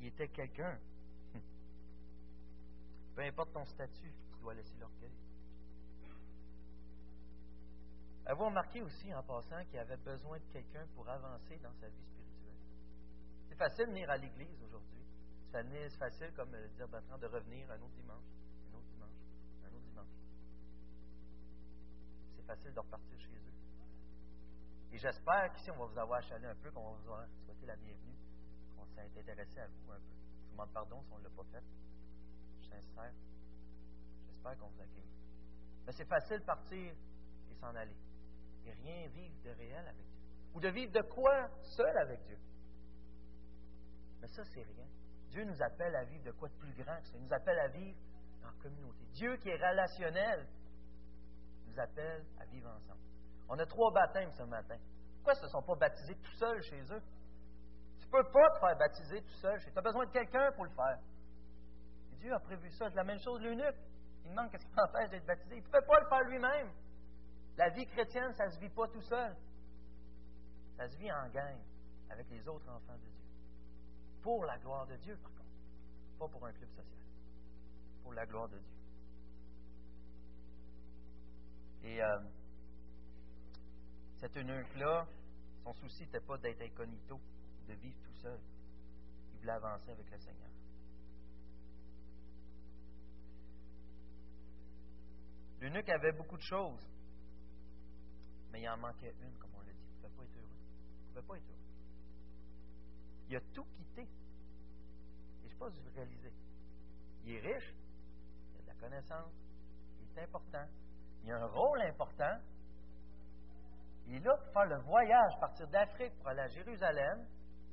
Il était quelqu'un. Peu importe ton statut, tu dois laisser l'orgueil. Avez-vous remarqué aussi, en passant, qu'il avait besoin de quelqu'un pour avancer dans sa vie spirituelle? C'est facile de venir à l'église aujourd'hui. Fa- c'est facile, comme le dire Bertrand, de revenir un autre dimanche, un autre dimanche, un autre dimanche. C'est facile de repartir chez eux. Et j'espère qu'ici, on va vous avoir achalé un peu, qu'on va vous avoir souhaité la bienvenue, qu'on s'est intéressé à vous un peu. Je vous demande pardon si on ne l'a pas fait. Je suis sincère. J'espère qu'on vous accueille. Mais c'est facile de partir et s'en aller. Et rien vivre de réel avec Dieu. Ou de vivre de quoi seul avec Dieu. Mais ça, c'est rien. Dieu nous appelle à vivre de quoi de plus grand que ça. Il nous appelle à vivre en communauté. Dieu qui est relationnel nous appelle à vivre ensemble. On a trois baptêmes ce matin. Pourquoi ils ne se sont pas baptisés tout seuls chez eux? Tu ne peux pas te faire baptiser tout seul. Tu as besoin de quelqu'un pour le faire. Dieu a prévu ça. C'est la même chose l'eunuque. Il demande qu'est-ce qui m'empêche d'être baptisé. Il ne pouvait pas le faire lui-même. La vie chrétienne, ça ne se vit pas tout seul. Ça se vit en gang avec les autres enfants de Dieu. Pour la gloire de Dieu, par contre. Pas pour un club social. Pour la gloire de Dieu. Et euh, cet eunuque-là, son souci n'était pas d'être incognito de vivre tout seul. Il voulait avancer avec le Seigneur. L'eunuque avait beaucoup de choses, mais il en manquait une, comme on l'a dit. Il ne pouvait pas être heureux. Il ne pouvait pas être heureux. Il a tout quitté. Et je ne sais pas si vous réalisez. Il est riche, il a de la connaissance, il est important, il a un rôle important. Il là pour faire le voyage, partir d'Afrique pour aller à Jérusalem,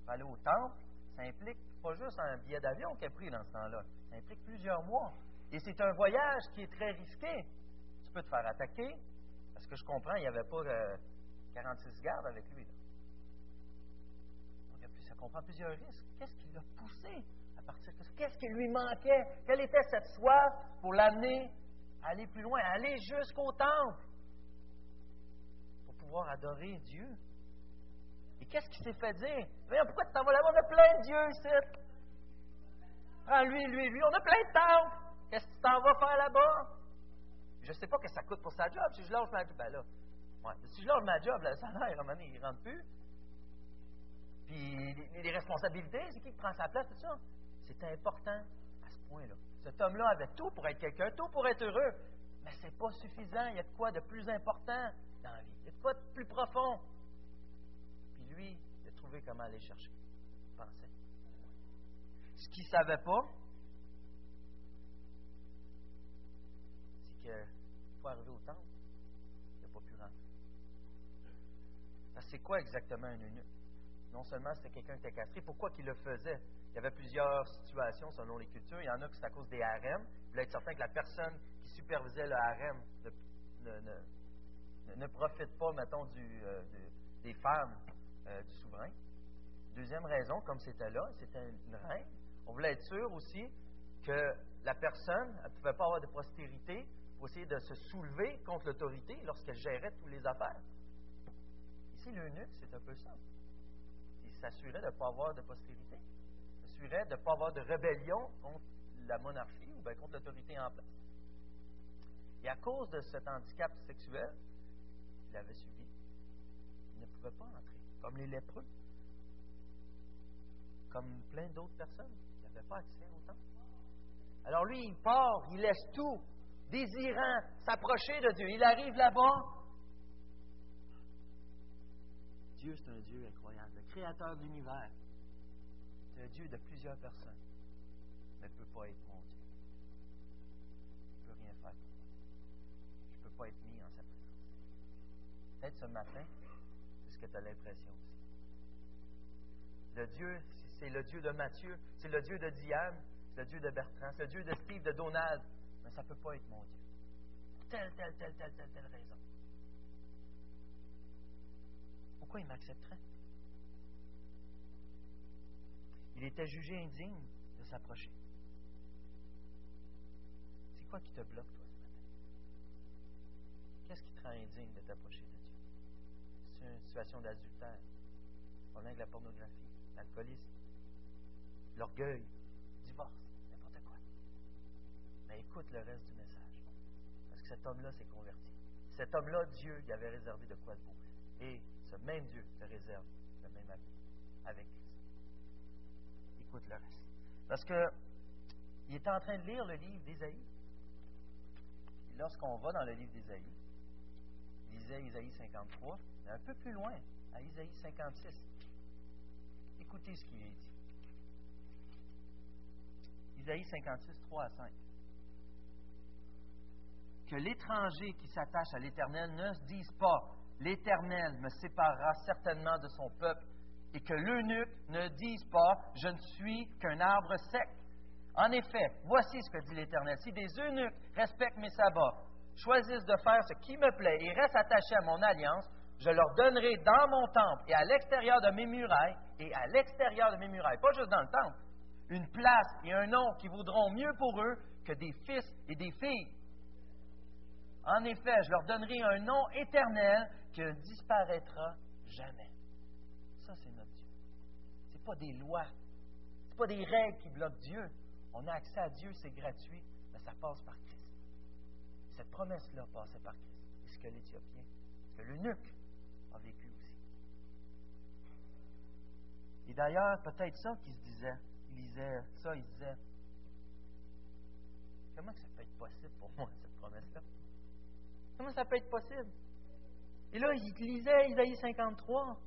pour aller au temple. Ça implique pas juste un billet d'avion qu'il a pris dans ce temps-là. Ça implique plusieurs mois. Et c'est un voyage qui est très risqué. Tu peux te faire attaquer, parce que je comprends, il n'y avait pas euh, 46 gardes avec lui. là. Ça comprend plusieurs risques. Qu'est-ce qui l'a poussé à partir de ça? Qu'est-ce qui lui manquait? Quelle était cette soif pour l'amener à aller plus loin, à aller jusqu'au temple? Pour pouvoir adorer Dieu? Et qu'est-ce qui s'est fait dire? Voyons, pourquoi tu t'en vas là-bas? On a plein de dieux ici. Prends lui, lui, lui. On a plein de temples. Qu'est-ce que tu t'en vas faire là-bas? Je ne sais pas que ça coûte pour sa job. Si je lâche ma job, ben là. ouais, si je lâche ma job, le salaire, à il ne rentre plus. Puis les, responsabilités, c'est qui prend sa place, tout ça? C'est important à ce point-là. Cet homme-là avait tout pour être quelqu'un, tout pour être heureux. Mais c'est pas suffisant. Il y a de quoi de plus important dans la vie. Il y a de quoi de plus profond. Puis lui, il a trouvé comment aller chercher. Il pensait. Ce qu'il ne savait pas, c'est qu'il faut arriver au temple. Il n'a pas pu rentrer. Que c'est quoi exactement un eunuque? Non seulement c'était quelqu'un qui était castré, pourquoi qu'il le faisait? Il y avait plusieurs situations selon les cultures. Il y en a que c'est à cause des harems. Il voulait être certain que la personne qui supervisait le harem ne, profite pas, mettons, euh, de- des femmes euh, du souverain. Deuxième raison, comme c'était là, c'était une reine. On voulait être sûr aussi que la personne ne pouvait pas avoir de postérité pour essayer de se soulever contre l'autorité lorsqu'elle gérait toutes les affaires. Ici, l'eunuque, c'est un peu ça. S'assurait de ne pas avoir de postérité, s'assurait de ne pas avoir de rébellion contre la monarchie ou bien contre l'autorité en place. Et à cause de cet handicap sexuel qu'il avait subi, il ne pouvait pas entrer, comme les lépreux, comme plein d'autres personnes qui n'avaient pas accès au temple. Alors lui, il part, il laisse tout, désirant s'approcher de Dieu. Il arrive là-bas. Dieu, c'est un Dieu incroyable, le créateur de l'univers. C'est un Dieu de plusieurs personnes, mais ne peut pas être mon Dieu. Il ne peut rien faire pour moi. Je ne peux pas être mis en sa présence. Peut-être ce matin, c'est ce que tu as l'impression aussi. Le Dieu, c'est le Dieu de Matthieu, c'est le Dieu de Diane, c'est le Dieu de Bertrand, c'est le Dieu de Steve, de Donald, mais ça ne peut pas être mon Dieu. Pour telle, telle, telle, telle, telle, telle raison. Pourquoi il m'accepterait? Il était jugé indigne de s'approcher. C'est quoi qui te bloque, toi, ce matin? Qu'est-ce qui te rend indigne de t'approcher de Dieu? C'est une situation d'adultère, problème avec la pornographie, l'alcoolisme, l'orgueil, le divorce, n'importe quoi. Mais écoute le reste du message. Parce que cet homme-là s'est converti. Cet homme-là, Dieu lui avait réservé de quoi de beau. Et ce même Dieu te réserve le même avenir avec Christ. écoute le reste. Parce que il était en train de lire le livre d'Ésaïe. Lorsqu'on va dans le livre d'Ésaïe, il lisait Ésaïe 53, mais un peu plus loin, à Ésaïe 56. Écoutez ce qu'il est dit. Isaïe 56, 3 à 5. Que l'étranger qui s'attache à l'Éternel ne se dise pas L'Éternel me séparera certainement de son peuple, et que l'eunuque ne dise pas Je ne suis qu'un arbre sec. En effet, voici ce que dit l'Éternel. Si des eunuques respectent mes sabbats, choisissent de faire ce qui me plaît et restent attachés à mon alliance, je leur donnerai dans mon temple et à l'extérieur de mes murailles, et à l'extérieur de mes murailles, pas juste dans le temple, une place et un nom qui vaudront mieux pour eux que des fils et des filles. En effet, je leur donnerai un nom éternel qui ne disparaîtra jamais. Ça, c'est notre Dieu. Ce n'est pas des lois. Ce n'est pas des règles qui bloquent Dieu. On a accès à Dieu, c'est gratuit, mais ça passe par Christ. Cette promesse-là passait par Christ. Et ce que l'Éthiopien, ce que l'eunuque a vécu aussi. Et d'ailleurs, peut-être ça qu'il se disait. Il lisait ça, il disait Comment ça peut être possible pour moi, cette promesse-là? Comment ça peut être possible? Et là, il lisait Isaïe 53.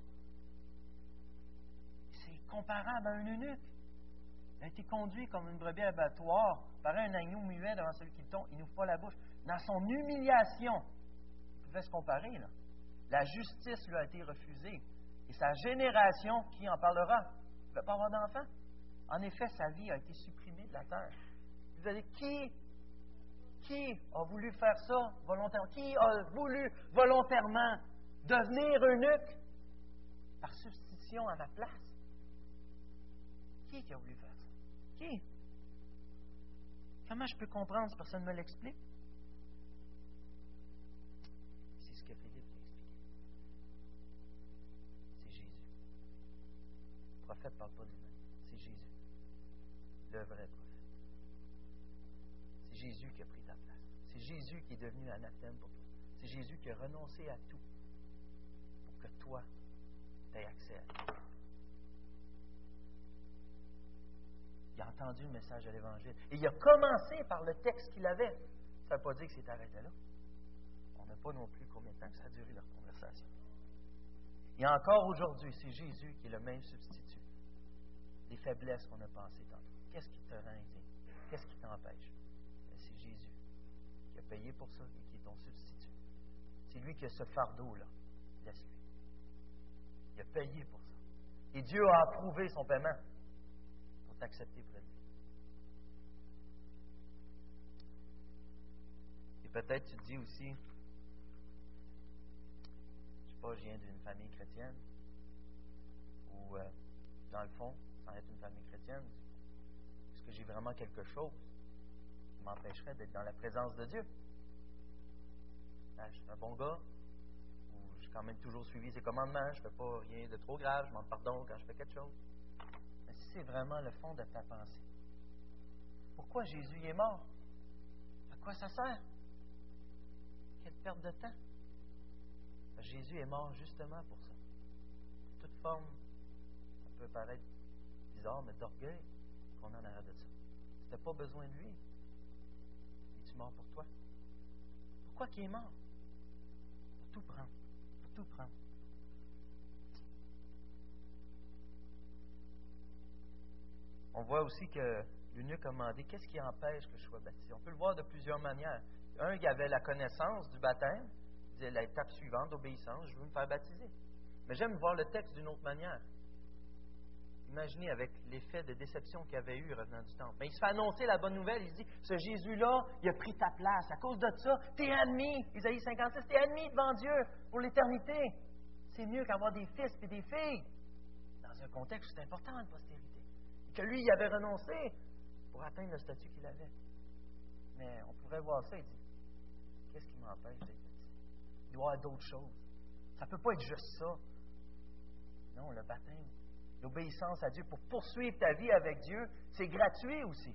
C'est comparable à un eunuque. Il a été conduit comme une brebis abattoir, par un agneau muet devant celui qui tombe. Il n'ouvre pas la bouche. Dans son humiliation, il pouvait se comparer. Là. La justice lui a été refusée. Et sa génération, qui en parlera Il ne peut pas avoir d'enfant. En effet, sa vie a été supprimée de la terre. Vous allez, qui, qui a voulu faire ça volontairement? Qui a voulu volontairement devenir eunuque? Par substitution à ma place? Qui a voulu faire ça? Qui? Comment je peux comprendre si personne ne me l'explique? C'est ce que Philippe expliqué. C'est Jésus. Le prophète ne parle pas lui-même. C'est Jésus. Le vrai prophète. Jésus qui est devenu anathème pour toi. C'est Jésus qui a renoncé à tout pour que toi, tu aies accès à tout. Il a entendu le message de l'Évangile. Et il a commencé par le texte qu'il avait. Ça ne veut pas dire que c'est arrêté là. On n'a pas non plus combien de temps que ça a duré leur conversation. Et encore aujourd'hui, c'est Jésus qui est le même substitut. Les faiblesses qu'on a pensées tantôt. Qu'est-ce qui te rend? Qu'est-ce qui t'empêche? Payé pour ça et qui est ton substitut. C'est lui qui a ce fardeau-là. Laisse-lui. Il a payé pour ça. Et Dieu a approuvé son paiement pour t'accepter près de lui. Et peut-être tu te dis aussi, je sais pas, je viens d'une famille chrétienne, ou euh, dans le fond, sans être une famille chrétienne, est-ce que j'ai vraiment quelque chose? M'empêcherait d'être dans la présence de Dieu? Ben, je suis un bon gars, ou j'ai quand même toujours suivi ses commandements, je ne fais pas rien de trop grave, je demande pardon quand je fais quelque chose. Mais si c'est vraiment le fond de ta pensée, pourquoi Jésus est mort? À quoi ça sert? Quelle perte de temps? Jésus est mort justement pour ça. Toute forme, ça peut paraître bizarre, mais d'orgueil qu'on en arrête de ça. Tu n'as pas besoin de lui, pour toi? Pourquoi qu'il est mort? Pour tout prendre. Pour tout prendre. On voit aussi que l'eunuque a demandé qu'est-ce qui empêche que je sois baptisé? On peut le voir de plusieurs manières. Un, il avait la connaissance du baptême, il disait l'étape suivante d'obéissance, je veux me faire baptiser. Mais j'aime voir le texte d'une autre manière. Imaginez avec l'effet de déception qu'il avait eu revenant du temple. Mais il se fait annoncer la bonne nouvelle. Il dit Ce Jésus-là, il a pris ta place. À cause de ça, tu es admis. Isaïe 56, tu es admis devant Dieu pour l'éternité. C'est mieux qu'avoir des fils et des filles. Dans un contexte c'est important, la postérité. Et que lui, il avait renoncé pour atteindre le statut qu'il avait. Mais on pourrait voir ça et dire Qu'est-ce qui m'empêche d'être baptisé Il doit y avoir d'autres choses. Ça ne peut pas être juste ça. Non, le baptême, l'obéissance à Dieu pour poursuivre ta vie avec Dieu, c'est gratuit aussi.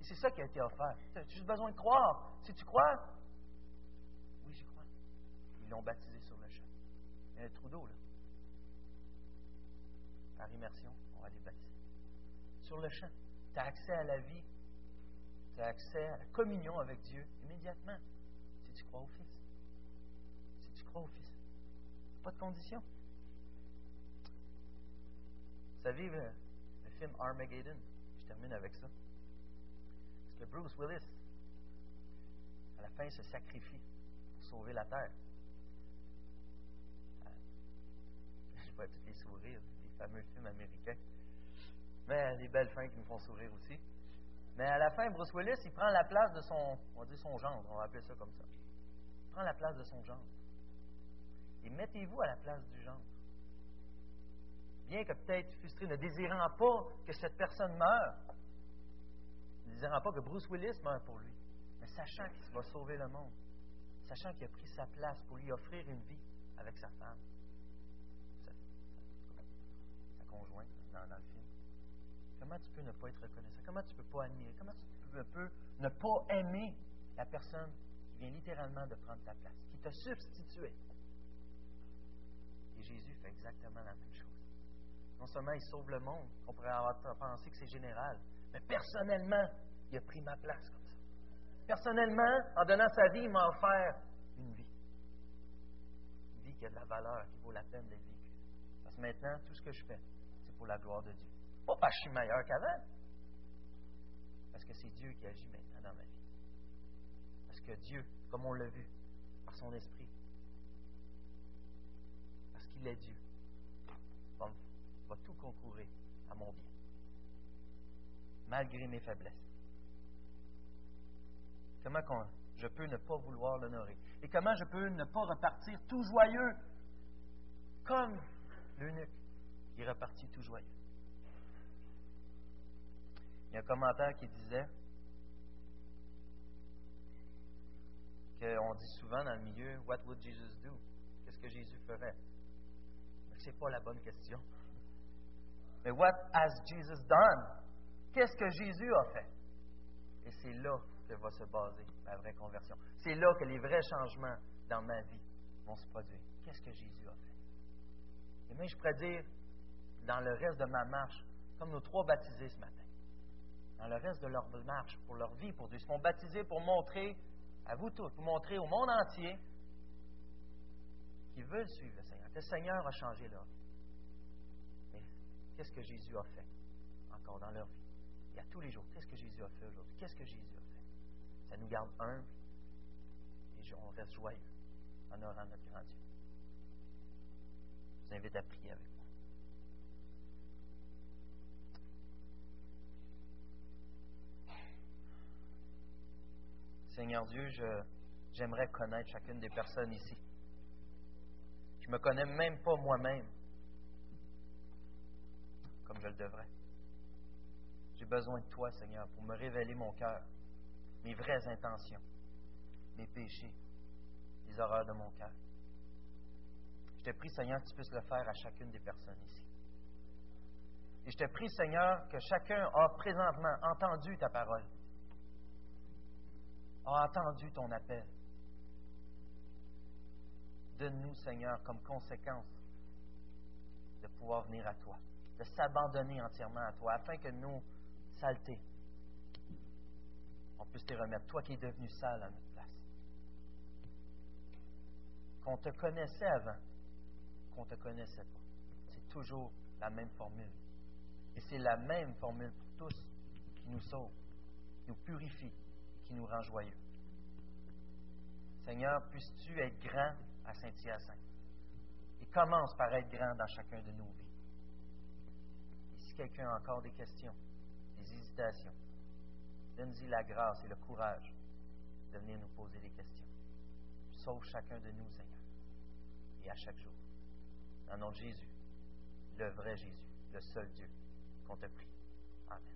Et c'est ça qui a été offert. Tu as juste besoin de croire. Si tu crois, oui, j'y crois. Ils l'ont baptisé sur le champ. Il y a un trou d'eau, là. Par immersion, on va les baptiser. sur le champ. Tu as accès à la vie, tu as accès à la communion avec Dieu immédiatement, si tu crois au Fils. Si tu crois au Fils. Pas de condition. Vous savez, le, le film Armageddon, je termine avec ça. Parce que Bruce Willis, à la fin, se sacrifie pour sauver la Terre. Euh, Je vois tous les sourires, les fameux films américains. Mais les belles fins qui nous font sourire aussi. Mais à la fin, Bruce Willis, il prend la place de son, on va dire son gendre, on va appeler ça comme ça. Il prend la place de son gendre. Et mettez-vous à la place du gendre. Bien que peut-être frustré, ne désirant pas que cette personne meure, ne désirant pas que Bruce Willis meure pour lui, mais sachant qu'il va sauver le monde, sachant qu'il a pris sa place pour lui offrir une vie avec sa femme, sa, conjointe dans, le film. Comment tu peux ne pas être reconnaissant? Comment tu peux pas admirer? Comment tu peux ne pas aimer la personne qui vient littéralement de prendre ta place, qui t'a substitué? Et Jésus fait exactement la même chose. Non seulement il sauve le monde, on pourrait avoir pensé que c'est général, mais personnellement, il a pris ma place comme ça. Personnellement, en donnant sa vie, il m'a offert une vie. Une vie qui a de la valeur, qui vaut la peine d'être vécue. Parce que maintenant, tout ce que je fais, c'est pour la gloire de Dieu. Pas parce que je suis meilleur qu'avant. Parce que c'est Dieu qui agit maintenant dans ma vie. Parce que Dieu, comme on l'a vu, par son esprit, parce qu'il est Dieu, va tout concourir à mon bien. Malgré mes faiblesses. Comment je peux ne pas vouloir l'honorer? Et comment je peux ne pas repartir tout joyeux comme l'eunuque qui est reparti tout joyeux? Il y a un commentaire qui disait qu'on dit souvent dans le milieu What would Jesus do? Qu'est-ce que Jésus ferait? Ce n'est pas la bonne question. Mais what has Jesus done? Qu'est-ce que Jésus a fait? Et c'est là que va se baser la vraie conversion. C'est là que les vrais changements dans ma vie vont se produire. Qu'est-ce que Jésus a fait? Et même, je pourrais dire, dans le reste de ma marche, comme nos trois baptisés ce matin, dans le reste de leur marche, pour leur vie, pour Dieu, ils se font baptiser pour montrer à vous tous, pour montrer au monde entier qu'ils veulent suivre le Seigneur, que le Seigneur a changé leur vie. Qu'est-ce que Jésus a fait encore dans leur vie? Et à tous les jours, qu'est-ce que Jésus a fait aujourd'hui? Qu'est-ce que Jésus a fait? Ça nous garde humbles et on reste joyeux en honorant notre grand Dieu. Je vous invite à prier avec moi. Seigneur Dieu, j'aimerais connaître chacune des personnes ici. Je ne me connais même pas moi-même comme je le devrais. J'ai besoin de toi, Seigneur, pour me révéler mon cœur, mes vraies intentions, mes péchés, les horreurs de mon cœur. Je te prie, Seigneur, que tu puisses le faire à chacune des personnes ici. Et je te prie, Seigneur, que chacun a présentement entendu ta parole, a entendu ton appel. Donne-nous, Seigneur, comme conséquence de pouvoir venir à toi, de s'abandonner entièrement à toi, afin que nos saletés, on puisse te remettre, toi qui es devenu sale à notre place. Qu'on te connaissait avant, qu'on ne te connaissait pas. C'est toujours la même formule. Et c'est la même formule pour tous qui nous sauve, qui nous purifie, qui nous rend joyeux. Seigneur, puisses-tu être grand à Saint-Hyacinthe? Et commence par être grand dans chacun de nos vies. Quelqu'un a encore des questions, des hésitations, donne-y la grâce et le courage de venir nous poser des questions. Sauve chacun de nous, Seigneur, et à chaque jour. Dans le nom de Jésus, le vrai Jésus, le seul Dieu qu'on te prie. Amen.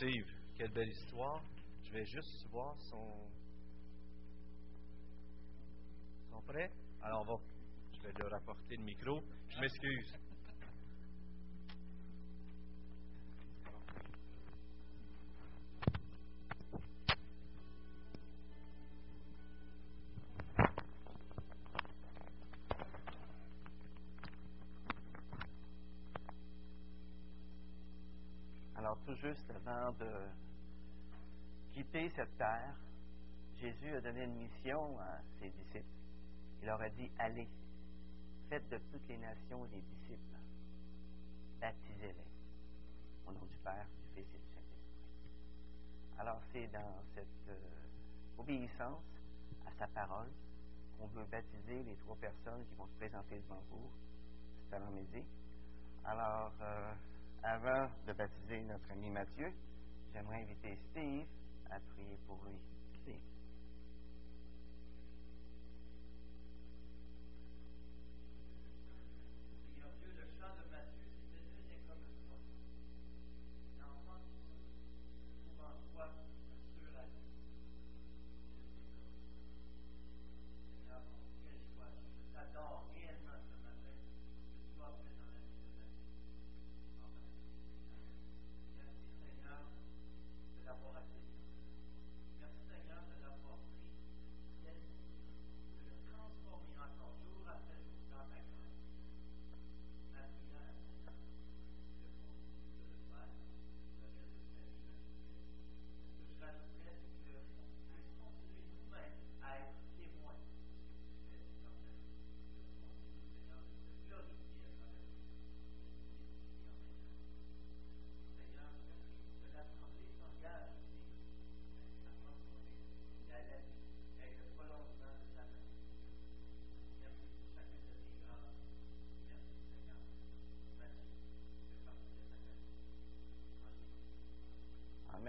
Steve, quelle belle histoire. Je vais juste voir son. sont prêts? Alors, va. Je vais leur apporter le micro. Je m'excuse. Avant de quitter cette terre, Jésus a donné une mission à ses disciples. Il leur a dit Allez, faites de toutes les nations des disciples, baptisez-les au nom du Père, du Fils et du Saint-Esprit. Alors, c'est dans cette euh, obéissance à sa parole qu'on veut baptiser les trois personnes qui vont se présenter devant vous cet avant-midi. Alors, euh, avant de baptiser notre ami Mathieu, j'aimerais inviter Steve à prier pour lui.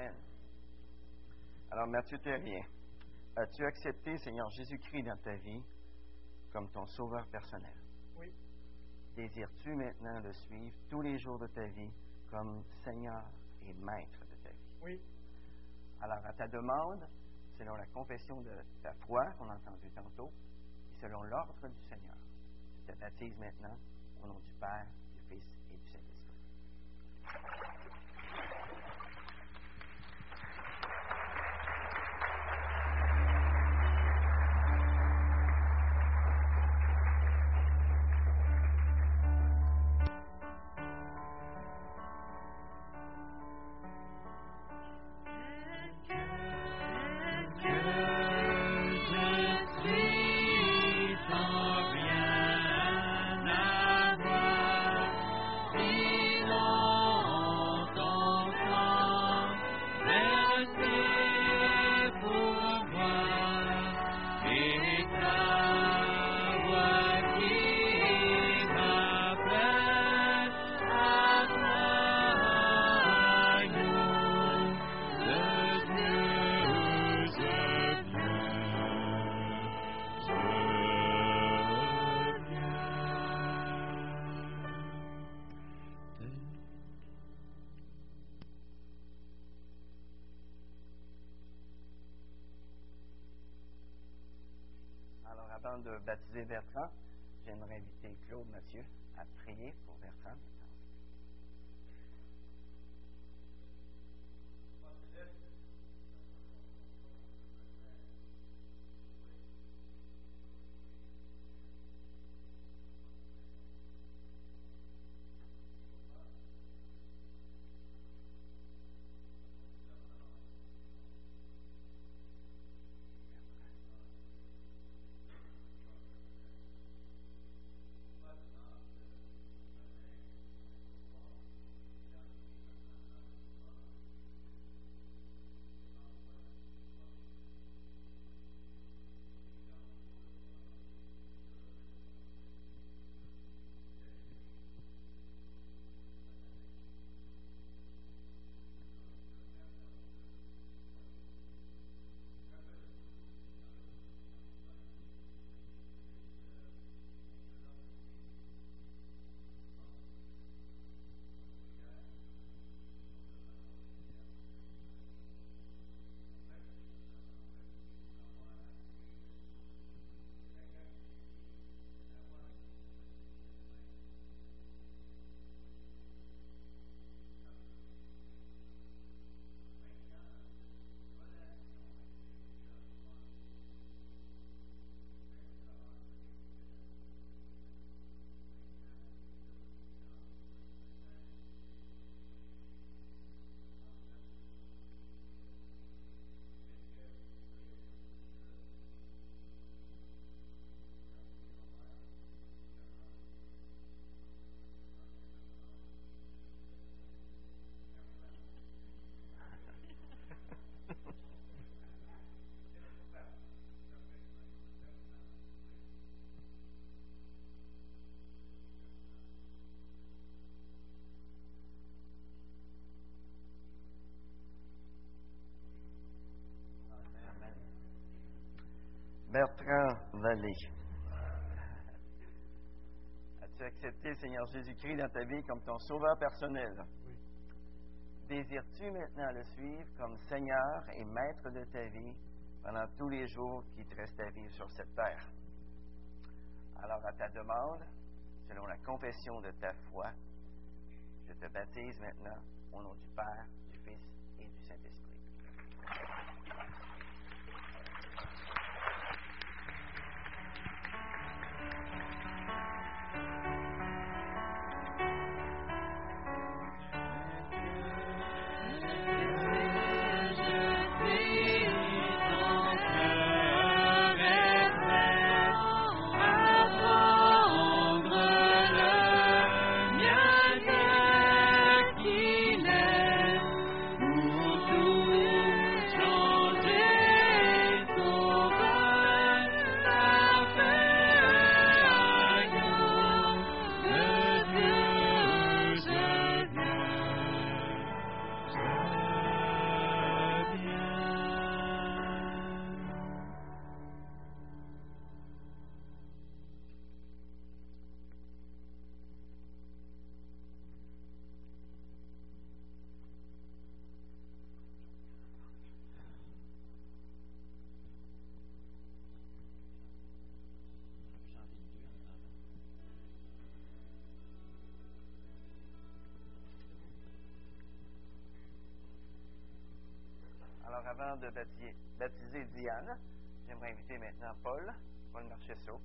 Amen. Alors, Mathieu Terrien, as-tu accepté Seigneur Jésus-Christ dans ta vie comme ton sauveur personnel? Oui. Désires-tu maintenant le suivre tous les jours de ta vie comme Seigneur et Maître de ta vie? Oui. Alors, à ta demande, selon la confession de ta foi qu'on a entendue tantôt, et selon l'ordre du Seigneur, tu te baptises maintenant au nom du Père, du Fils et du Saint-Esprit. De baptiser Bertrand, j'aimerais inviter Claude Mathieu à prier pour Bertrand. Bertrand Vallée. As-tu accepté le Seigneur Jésus-Christ dans ta vie comme ton sauveur personnel? Oui. Désires-tu maintenant le suivre comme Seigneur et Maître de ta vie pendant tous les jours qui te restent à vivre sur cette terre? Alors, à ta demande, selon la confession de ta foi, je te baptise maintenant au nom du Père, du Fils et du Saint-Esprit. De baptiser, baptiser Diane, j'aimerais inviter maintenant Paul, Paul Marchesso,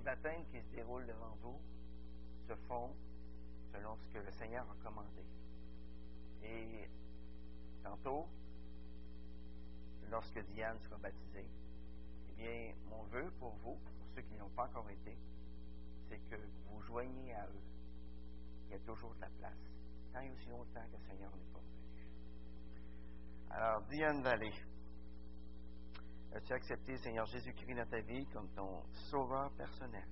Les baptêmes qui se déroulent devant vous se font selon ce que le Seigneur a commandé. Et tantôt, lorsque Diane sera baptisée, eh bien, mon vœu pour vous, pour ceux qui n'ont pas encore été, c'est que vous joignez à eux. Il y a toujours de la place, tant et aussi longtemps que le Seigneur n'est pas venu. Alors, Diane Vallée, as-tu accepté Seigneur Jésus-Christ dans ta vie comme ton sauveur personnel?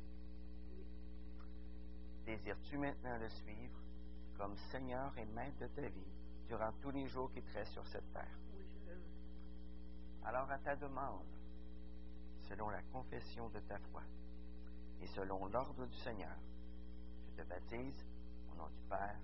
Désires-tu maintenant le suivre comme Seigneur et Maître de ta vie durant tous les jours qui te restent sur cette terre? Alors, à ta demande, selon la confession de ta foi et selon l'ordre du Seigneur, je te baptise au nom du Père,